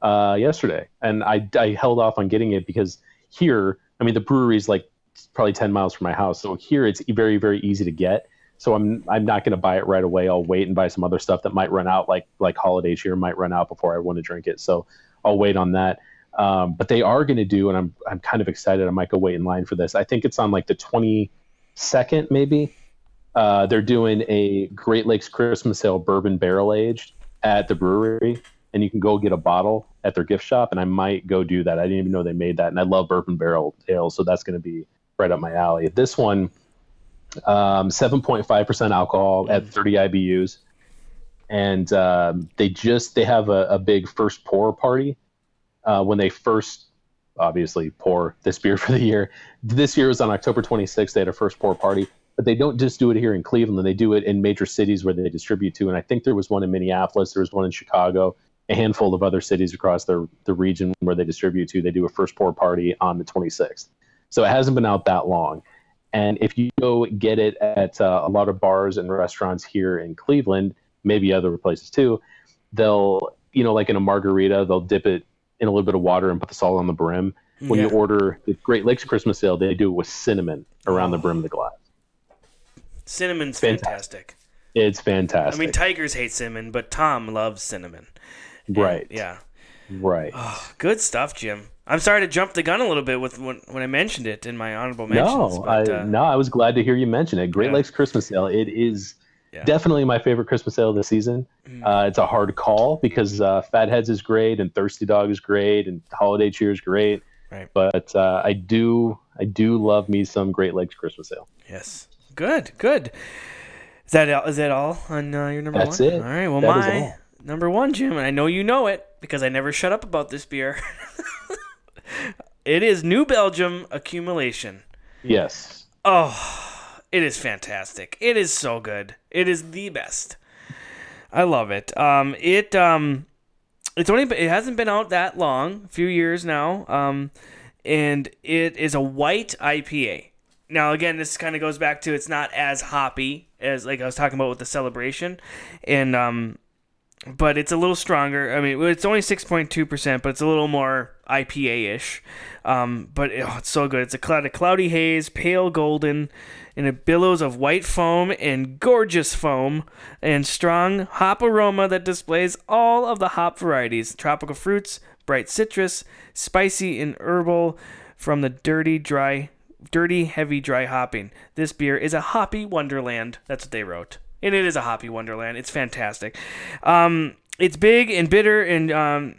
uh, yesterday, and I, I held off on getting it because here, I mean, the brewery's like probably ten miles from my house, so here it's very very easy to get. So I'm I'm not going to buy it right away. I'll wait and buy some other stuff that might run out, like like holidays here might run out before I want to drink it. So I'll wait on that. Um, but they are going to do, and I'm I'm kind of excited. I might go wait in line for this. I think it's on like the 22nd, maybe. Uh, they're doing a Great Lakes Christmas Ale bourbon barrel aged at the brewery, and you can go get a bottle at their gift shop. And I might go do that. I didn't even know they made that, and I love bourbon barrel ale, so that's going to be right up my alley. This one, um, 7.5% alcohol at 30 IBUs, and um, they just they have a, a big first pour party uh, when they first obviously pour this beer [laughs] for the year. This year was on October 26th. They had a first pour party, but they don't just do it here in Cleveland. They do it in major cities where they distribute to. And I think there was one in Minneapolis, there was one in Chicago, a handful of other cities across the, the region where they distribute to. They do a first pour party on the 26th. So it hasn't been out that long. And if you go get it at uh, a lot of bars and restaurants here in Cleveland, maybe other places too, they'll, you know, like in a margarita, they'll dip it in a little bit of water and put the salt on the brim. When you order the Great Lakes Christmas Ale, they do it with cinnamon around the brim of the glass. Cinnamon's Fantastic. fantastic. It's fantastic. I mean, tigers hate cinnamon, but Tom loves cinnamon. And, right. Yeah. Right. Good stuff, Jim. I'm sorry to jump the gun a little bit with when, when I mentioned it in my honorable mentions. no, but, I, uh, no, I was glad to hear you mention it. Great Yeah. Lakes Christmas Ale. It is Yeah. definitely my favorite Christmas ale this season. Mm. Uh, it's a hard call because uh, Fatheads is great and Thirsty Dog is great and Holiday Cheer is great. Right. But uh, I do, I do love me some Great Lakes Christmas Ale. Yes. Good. Good. Is that all- is that all on uh, your number That's one? it. All right. Well, That my number one, Jim, and I know you know it because I never shut up about this beer. [laughs] it is New Belgium Accumulation. Yes. Oh, it is fantastic. It is so good. It is the best. I love it. Um, it um, it's only it hasn't been out that long, a few years now. Um, and it is a white IPA. Now again, this kind of goes back to it's not as hoppy as like I was talking about with the celebration, and um, but it's a little stronger. I mean, it's only six point two percent, but it's a little more IPA ish. Um, but oh, it's so good. It's a cloud, a cloudy haze, pale golden, and it billows of white foam and gorgeous foam and strong hop aroma that displays all of the hop varieties: tropical fruits, bright citrus, spicy and herbal, from the dirty dry. Dirty, heavy, dry hopping. This beer is a hoppy wonderland. That's what they wrote and it is a hoppy wonderland. It's fantastic. Um, it's big and bitter and um,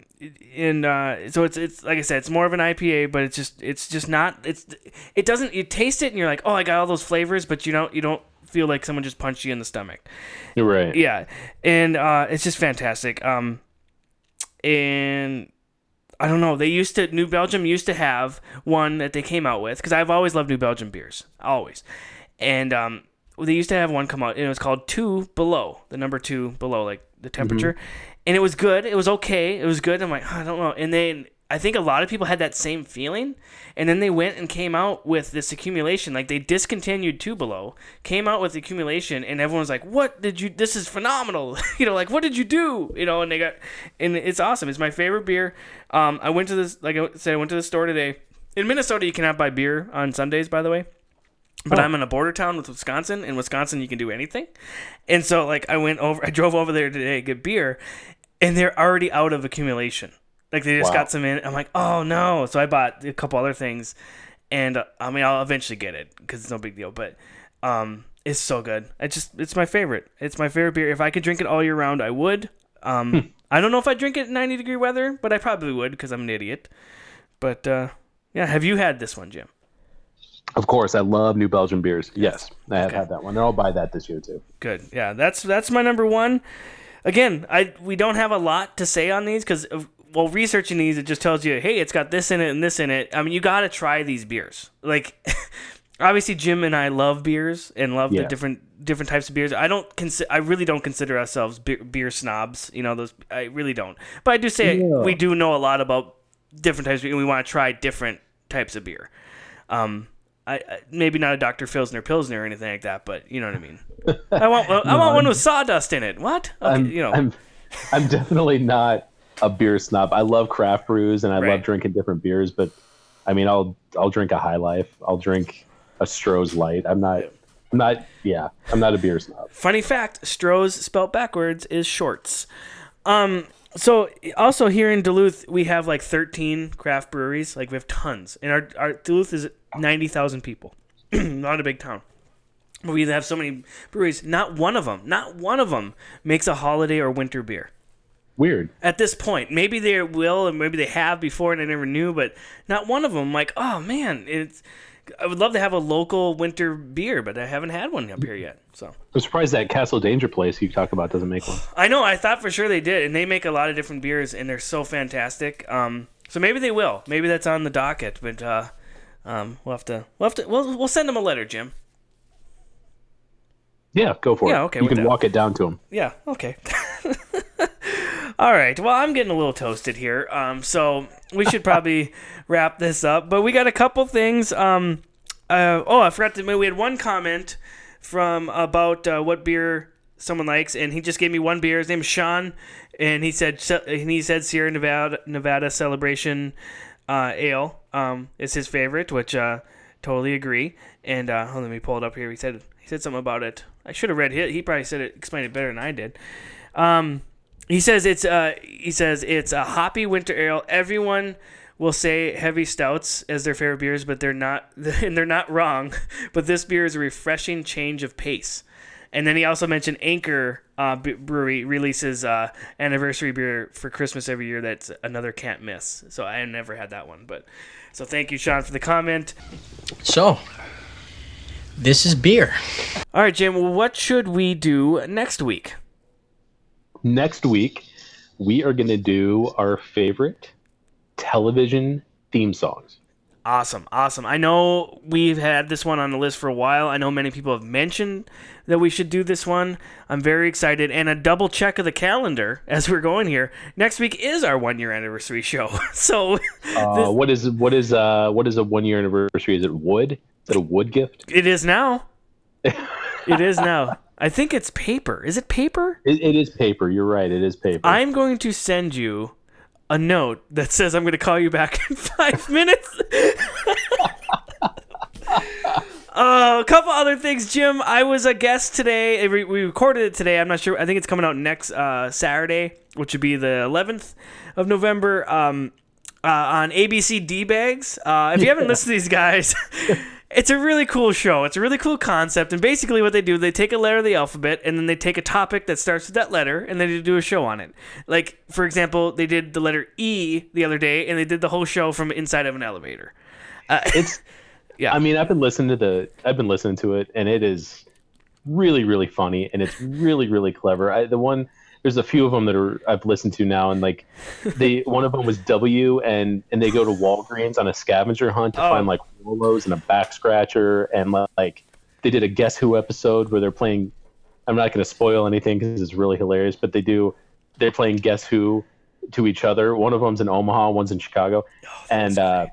and uh, so it's it's like I said, it's more of an IPA, but it's just it's just not it's it doesn't you taste it and you're like, oh, I got all those flavors, but you don't you don't feel like someone just punched you in the stomach. You're right. Yeah, and uh, it's just fantastic. Um, and I don't know. They used to New Belgium used to have one that they came out with because I've always loved New Belgium beers, always. And um, they used to have one come out, and it was called Two Below, the number two below, like the temperature. And it was good. It was okay. It was good. I'm like, I don't know. And then I think a lot of people had that same feeling, and then they went and came out with this accumulation. Like they discontinued Two Below, came out with accumulation, and everyone's like, "What did you? This is phenomenal!" [laughs] you know, like what did you do? You know, and they got, and it's awesome. It's my favorite beer. Um, I went to this, like I said, I went to the store today. In Minnesota, you cannot buy beer on Sundays, by the way. But I'm in a border town with Wisconsin. In Wisconsin, you can do anything. And so, like, I went over, I drove over there today to get beer, and they're already out of accumulation. Like, they just Wow. got some in. I'm like, oh no. So I bought a couple other things, and uh, I mean, I'll eventually get it because it's no big deal. But um, it's so good. It just, it's my favorite. It's my favorite beer. If I could drink it all year round, I would. Um, I don't know if I drink it in 90 degree weather, but I probably would because I'm an idiot. But uh, yeah, have you had this one, Jim? Of course, I love New Belgium beers. Yes, I have Okay. had that one. And I'll buy that this year too. Good. Yeah, that's that's my number one. Again, I we don't have a lot to say on these because well, researching these it just tells you, hey, it's got this in it and this in it. I mean, you got to try these beers. Like, [laughs] obviously, Jim and I love beers and love the different different types of beers. I don't consider, I really don't consider ourselves beer, beer snobs. You know, those I really don't. But I do say we do know a lot about different types, of beer, and we want to try different types of beer. Um, I, maybe not a Dr. Pilsner Pilsner or anything like that, but you know what I mean. I [laughs] want I want one with sawdust in it. What? Okay, I'm, you know. I'm, I'm definitely not a beer snob. I love craft brews and I Right. love drinking different beers, but I mean, I'll I'll drink a High Life. I'll drink a Stroh's Light. I'm not. I'm not. Yeah, I'm not a beer snob. Funny fact: Stroh's spelt backwards is shorts. Um. So also here in Duluth, we have like 13 craft breweries. Like we have tons, and our our Duluth is 90,000 people. [clears throat] not a big town. But we have so many breweries. Not one of them, not one of them makes a holiday or winter beer. Weird. at this point. Maybe they will, and maybe they have before, and I never knew. But not one of them. Like, oh man, it's. I would love to have a local winter beer, but I haven't had one up here yet. So I'm surprised that Castle Danger place you talk about doesn't make one. I know. I thought for sure they did, and they make a lot of different beers, and they're so fantastic. Um, So maybe they will. Maybe that's on the docket. But uh, um, we'll have to. We'll have to. We'll, we'll send them a letter, Jim. Yeah, go for Yeah, it. Yeah, okay, You can that. walk it down to them. Yeah. Okay. [laughs] All right. Well, I'm getting a little toasted here. Um, so we should probably [laughs] wrap this up. But we got a couple things. Um, uh, oh, I forgot to. We had one comment from about uh, what beer someone likes, and he just gave me one beer. His name is Sean, and he said and he said Sierra Nevada Nevada Celebration uh, Ale um, is his favorite, which uh, totally agree. And uh, hold on, let me pull it up here. He said he said something about it. I should have read it. He probably said it explained it better than I did. Um, he says it's uh, he says it's a hoppy winter ale. Everyone will say heavy stouts as their favorite beers, but they're not, [laughs] and they're not wrong. But this beer is a refreshing change of pace. And then he also mentioned Anchor uh, Brewery releases uh, anniversary beer for Christmas every year. That's another can't miss. So I never had that one, but so thank you, Sean, for the comment. So, this is beer. All right, Jim. What should we do next week? Next week, we are going to do our favorite television theme songs. Awesome, awesome. I know we've had this one on the list for a while. I know many people have mentioned that we should do this one. I'm very excited. And a double check of the calendar as we're going here. Next week is our one year anniversary show. [laughs] so Uh, what is what is uh what is a one year anniversary? Is it wood? Is it a wood gift? it is now. [laughs] it is now. I think it's paper. Is it paper? It, it is paper. You're right. It is paper. I'm going to send you a note that says I'm going to call you back in [laughs] five minutes. [laughs] Uh, a couple other things, Jim. I was a guest today. We we recorded it today. I'm not sure. I think it's coming out next uh, Saturday, which would be the 11th of November. Um, uh, on ABC D Bags. Uh, if you haven't listened to these guys, [laughs] it's a really cool show. It's a really cool concept. And basically, what they do, they take a letter of the alphabet and then they take a topic that starts with that letter and they do a show on it. Like, for example, they did the letter E the other day and they did the whole show from inside of an elevator. Uh, it's [laughs] yeah. I mean, I've been listening to the I've been listening to it, and it is really really funny, and it's really really clever. I, the one there's a few of them that are I've listened to now, and like they one of them was W, and and they go to Walgreens on a scavenger hunt to Oh. find like Rolos and a back scratcher, and like they did a Guess Who episode where they're playing. I'm not going to spoil anything because it's really hilarious, but they do they're playing Guess Who to each other. One of them's in Omaha, one's in Chicago, and uh,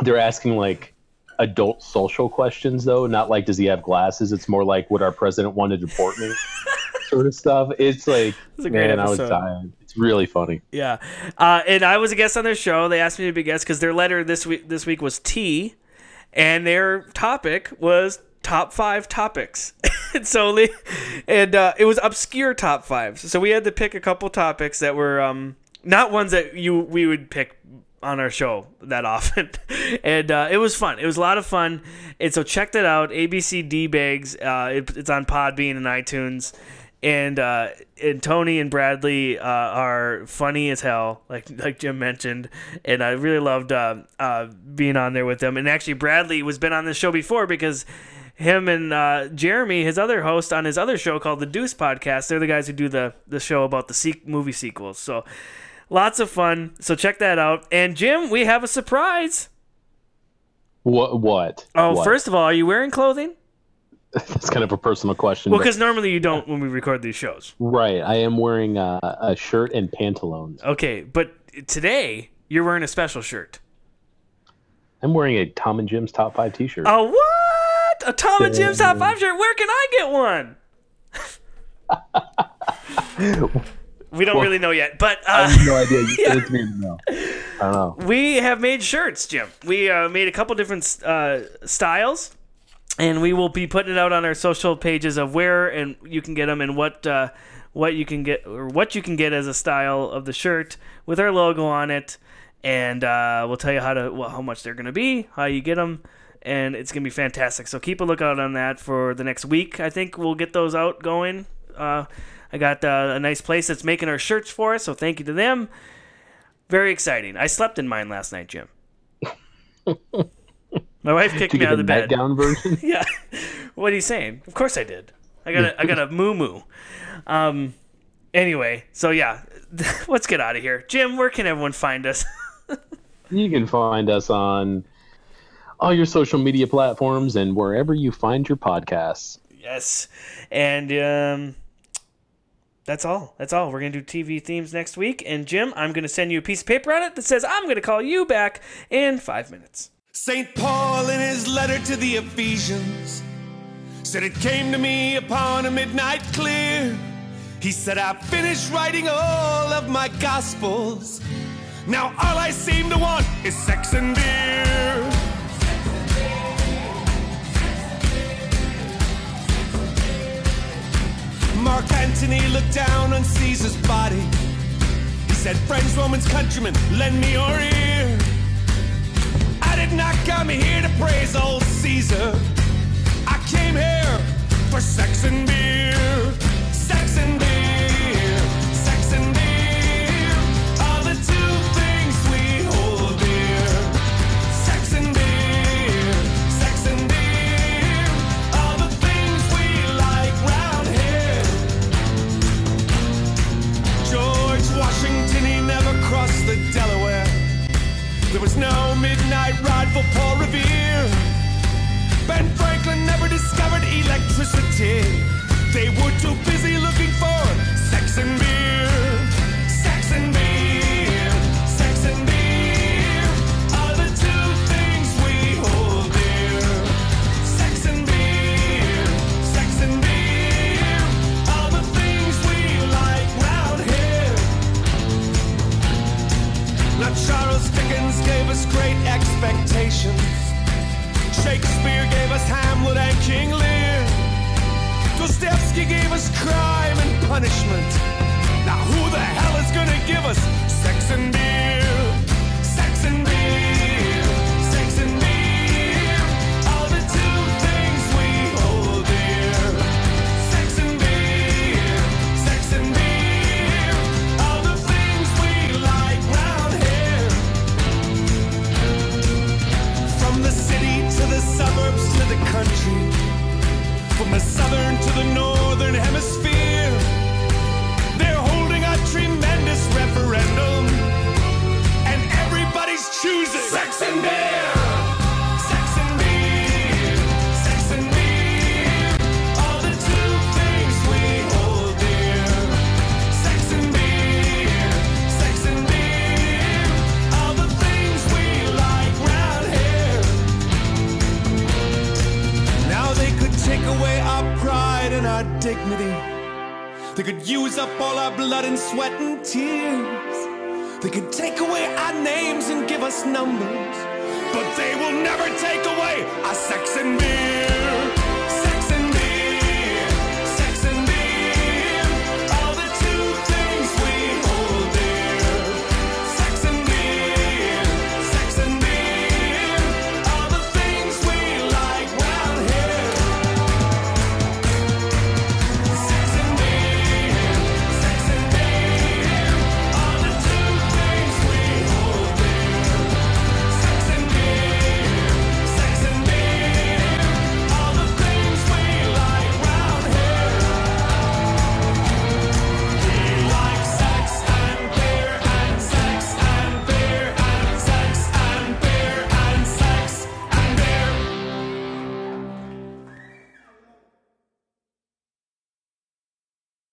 they're asking like adult social questions though, not like does he have glasses? It's more like would our president want to deport me, [laughs] sort of stuff. It's like [laughs] It's a great man, I was dying. It's really funny. Yeah, uh, and I was a guest on their show. They asked me to be a guest because their letter this week this week was T, and their topic was top five topics. [laughs] and so and uh, it was obscure top fives. So we had to pick a couple topics that were um, not ones that you we would pick on our show that often, [laughs] and uh, it was fun. It was a lot of fun, and so check that out. ABC D Bags. Uh, it, it's on Podbean and iTunes, and uh, and Tony and Bradley uh, are funny as hell, like like Jim mentioned, and I really loved uh, uh, being on there with them. And actually, Bradley was been on this show before because him and uh, Jeremy, his other host on his other show called the Deuce Podcast, they're the guys who do the the show about the se- movie sequels. So lots of fun. So check that out. And Jim, we have a surprise. What? What? Oh, What? first of all, are you wearing clothing? [laughs] that's kind of a personal question. Well, because normally you don't when we record these shows. right, I am wearing a, a shirt and pantaloons. Okay, but today you're wearing a special shirt. I'm wearing a Tom and Jim's top five T-shirt. A what? A Tom and Jim's top five shirt? Where can I get one? [laughs] we don't Well, really know yet, but I uh, have no idea. You [laughs] said it to me in. I don't know. we have made shirts, Jim. We uh, made a couple different uh, styles, and we will be putting it out on our social pages of where and you can get them and what uh, what you can get or what you can get as a style of the shirt with our logo on it, and uh, we'll tell you how to well, how much they're gonna be, how you get them. And it's gonna be fantastic. So keep a lookout on that for the next week. I think we'll get those out going. Uh, I got uh, a nice place that's making our shirts for us, so thank you to them. Very exciting. I slept in mine last night, Jim. [laughs] My wife kicked me out of the the bed. nightgown version? [laughs] yeah. What are you saying? Of course I did. I got a I got a moo moo. Um. Anyway, so yeah, [laughs] let's get out of here. Jim, where can everyone find us? [laughs] You can find us on all your social media platforms and wherever you find your podcasts. Yes. And um, that's all. That's all. We're going to do TV themes next week. And Jim, I'm going to send you a piece of paper on it that says I'm going to call you back in five minutes. St. Paul, in his letter to the Ephesians, said it came to me upon a midnight clear. He said, I finished writing all of my gospels. Now all I seem to want is sex and beer. Mark Antony looked down on Caesar's body. He said, Friends, Romans, countrymen, lend me your ear. Did not come here to praise old Caesar. I came here for sex and beer. Sex and beer. There was no midnight ride for Paul Revere. Ben Franklin never discovered electricity. They were too busy looking for gave us great expectations. Shakespeare gave us Hamlet and King Lear. Dostoevsky gave us crime and punishment.